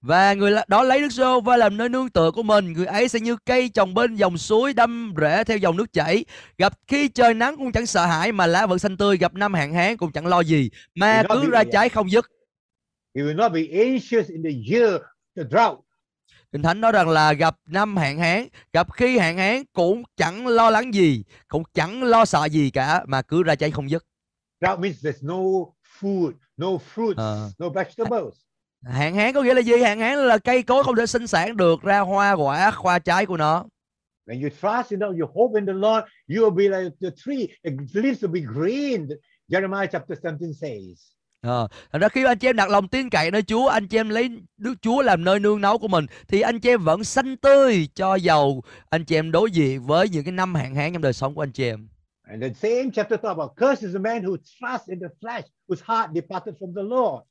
Và người đó lấy Đức giê va làm nơi nương tựa của mình Người ấy sẽ như cây trồng bên dòng suối đâm rễ theo dòng nước chảy Gặp khi trời nắng cũng chẳng sợ hãi Mà lá vẫn xanh tươi Gặp năm hạn hán cũng chẳng lo gì Mà cứ ra trái không dứt He will not be anxious in the year, the drought. Kinh Thánh nói rằng là gặp năm hạn hán Gặp khi hạn hán cũng chẳng lo lắng gì Cũng chẳng lo sợ gì cả Mà cứ ra trái không dứt Drought means there's no food, no fruits, Uh. no vegetables. Hạn hán có nghĩa là gì? Hạn hán là cây cối không thể sinh sản được ra hoa quả, hoa trái của nó. When you trust in the you hope in the Lord, you will be like the tree. The leaves will be green. Jeremiah chapter 17 says. Ờ, Thành ra khi anh chị em đặt lòng tin cậy nơi Chúa, anh chị em lấy Đức Chúa làm nơi nương náu của mình, thì anh chị em vẫn xanh tươi cho dầu anh chị em đối diện với những cái năm hạn hán trong đời sống của anh chị em. And the same chapter talk about cursed is the man who trusts in the flesh, whose heart departed from the Lord.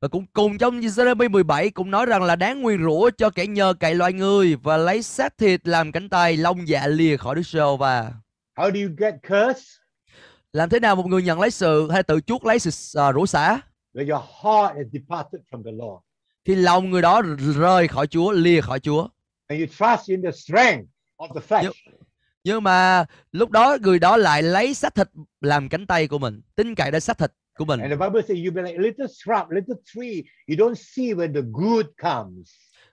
Và cũng cùng trong Jeremy 17 cũng nói rằng là đáng nguyền rủa cho kẻ nhờ cậy loài người và lấy xác thịt làm cánh tay, lông dạ lìa khỏi Đức giê và How do you get cursed? Làm thế nào một người nhận lấy sự hay tự chuốc lấy sự uh, rủa xả When your heart is departed from the Lord. khi lòng người đó rời khỏi Chúa, lìa khỏi Chúa. And you trust in the strength of the flesh. Yep. Nhưng mà lúc đó người đó lại lấy xác thịt làm cánh tay của mình, tin cậy đến xác thịt của mình. And the Bible says you be like a little shrub, little tree. You don't see when the good comes.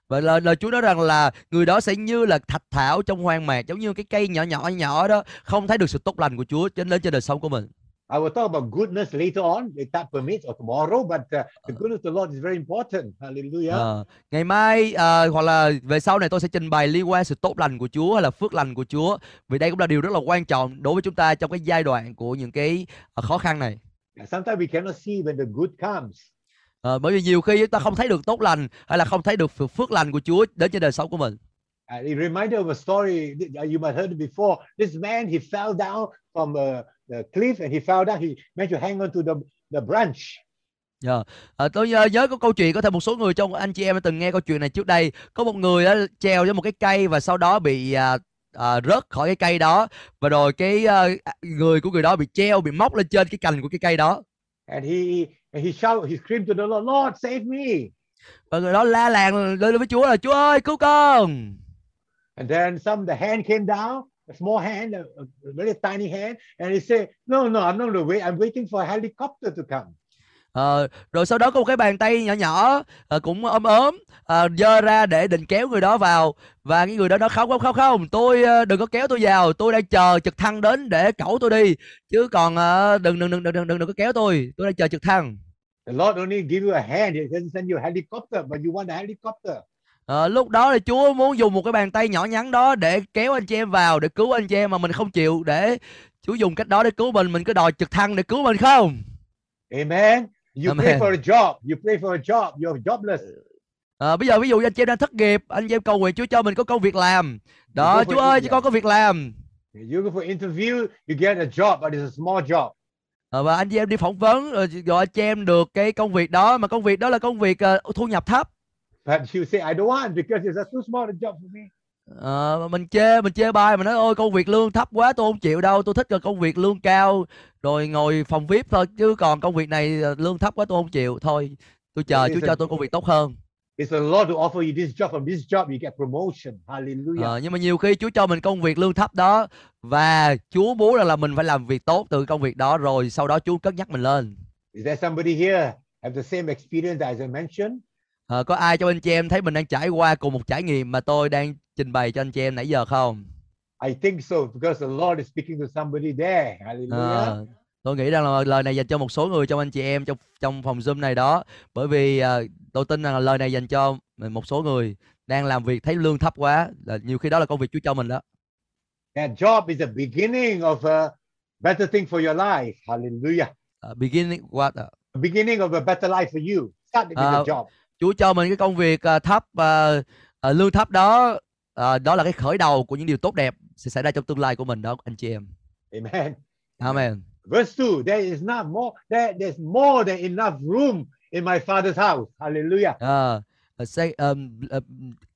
Và lời, lời Chúa nói rằng là người đó sẽ như là thạch thảo trong hoang mạc, giống như cái cây nhỏ nhỏ nhỏ đó, không thấy được sự tốt lành của Chúa trên lên trên đời sống của mình. I will talk about goodness later on, if that permits, or tomorrow. But uh, the goodness of the Lord is very important. Hallelujah. Ờ, ngày mai à, hoặc là về sau này tôi sẽ trình bày liên quan sự tốt lành của Chúa hay là phước lành của Chúa. Vì đây cũng là điều rất là quan trọng đối với chúng ta trong cái giai đoạn của những cái à, khó khăn này. Sometimes we cannot see when the good comes. Ờ, bởi vì nhiều khi chúng ta không thấy được tốt lành hay là không thấy được phước- lành của Chúa đến trên đời sống của mình. Uh, it reminded of a story that, uh, you might heard before. This man he fell down from uh, the cliff and he fell down. He managed to hang on to the the branch. Dạ. À, tôi nhớ, nhớ có câu chuyện có thể một số người trong anh chị em đã từng nghe câu chuyện này trước đây có một người á, treo trên một cái cây và sau đó bị à, à, rớt khỏi cái cây đó và rồi cái à, người của người đó bị treo bị móc lên trên cái cành của cái cây đó And he and he shouted, he screamed to the Lord, Lord, save me. và người đó la làng lên với Chúa là Chúa ơi cứu con And then some the hand came down, a small hand, a, a very tiny hand, and he said, No, no, I'm not gonna wait. I'm waiting for a helicopter to come. Ờ, rồi sau đó có một cái bàn tay nhỏ nhỏ ờ, cũng ốm ốm ờ, giơ ra để định kéo người đó vào và cái người đó nói không không không không tôi ờ, đừng có kéo tôi vào tôi đang chờ trực thăng đến để cẩu tôi đi chứ còn ờ, đừng đừng đừng đừng đừng đừng đừng có kéo tôi tôi đang chờ trực thăng The Lord only give you a hand. He doesn't send you a helicopter, but you want a helicopter. Ờ, lúc đó thì Chúa muốn dùng một cái bàn tay nhỏ nhắn đó để kéo anh chị em vào để cứu anh chị em mà mình không chịu để Chúa dùng cách đó để cứu mình mình cứ đòi trực thăng để cứu mình không Amen. You pray Amen. for a job. You pray for a job. You're jobless. Ờ, bây giờ ví dụ anh chị em đang thất nghiệp anh chị em cầu nguyện Chúa cho mình có công việc làm đó Chúa ơi cho con có việc làm You go for interview, you get a job, but it's a small job. Ờ, và anh chị em đi phỏng vấn rồi gọi cho em được cái công việc đó mà công việc đó là công việc ờ, thu nhập thấp. But you say, I don't want because it's a too small a job for me. Mà mình chê mình chê bai mà nói ôi công việc lương thấp quá tôi không chịu đâu tôi thích là công việc lương cao rồi ngồi phòng vip thôi chứ còn công việc này lương thấp quá tôi không chịu. Thôi tôi chờ a- cho tôi công việc tốt hơn It's the Lord who offer you this job. From this job, you get promotion. Hallelujah. Ờ, nhưng mà nhiều khi Chúa cho mình công việc lương thấp đó và Chúa muốn rằng là mình phải làm việc tốt từ công việc đó rồi sau đó Chúa cất nhắc mình lên Is there somebody here have the same experience as I mentioned? Ờ, có ai trong anh chị em thấy mình đang trải qua cùng một trải nghiệm mà tôi đang trình bày cho anh chị em nãy giờ không I think so because the Lord is speaking to somebody there. Hallelujah. Ờ, tôi nghĩ rằng là lời này dành cho một số người trong anh chị em trong trong phòng zoom này đó bởi vì ờ, tôi tin rằng là lời này dành cho một số người đang làm việc thấy lương thấp quá là nhiều khi đó là công việc Chúa cho mình đó That job is the beginning of a better thing for your life. Hallelujah. Ờ, beginning what The beginning of a better life for you. Start with Uh, job. Chúa cho mình cái công việc ờ, thấp ờ, ờ, lương thấp đó ờ, đó là cái khởi đầu của những điều tốt đẹp sẽ xảy ra trong tương lai của mình đó anh chị em Amen. Amen Verse 2 There is not more, there, there's more than enough room in my father's house. Hallelujah. Ờ, uh, say um, uh,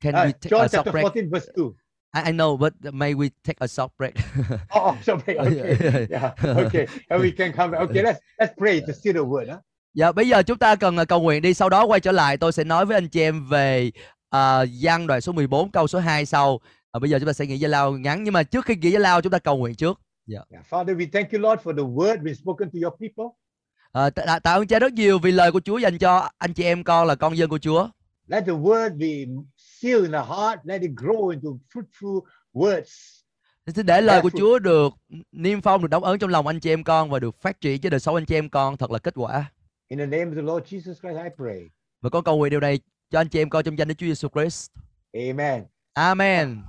can Uh, we take John a short chapter break 14, verse 2. I, I know but may we take a short break Oh, oh sorry. Okay. Yeah. Okay. And we can come back. Okay, let's let's pray to see the word. Huh? Dạ bây giờ chúng ta cần ờ, cầu nguyện đi Sau đó quay trở lại tôi sẽ nói với anh chị em về uh, văn đoạn số 14 câu số 2 sau Ờ, Bây giờ chúng ta sẽ nghĩ giải lao ngắn Nhưng mà trước khi nghĩ giải lao chúng ta cầu nguyện trước Yeah. Father, we thank you, Lord, for the word being spoken to your people. Ờ, tạ, tạ- ơn cha rất nhiều vì lời của Chúa dành cho anh chị em con là con dân của Chúa Let the word be sealed in the heart. Let it grow into fruitful words. Xin để lời Dạ, của Chúa được niêm phong được đóng ấn trong lòng anh chị em con và được phát triển cho đời sống anh chị em con thật là kết quả. In the name of the Lord Jesus Christ, I pray. Và con cầu nguyện điều này cho anh chị em con trong danh Đức Chúa Giêsu Christ. Amen. Amen.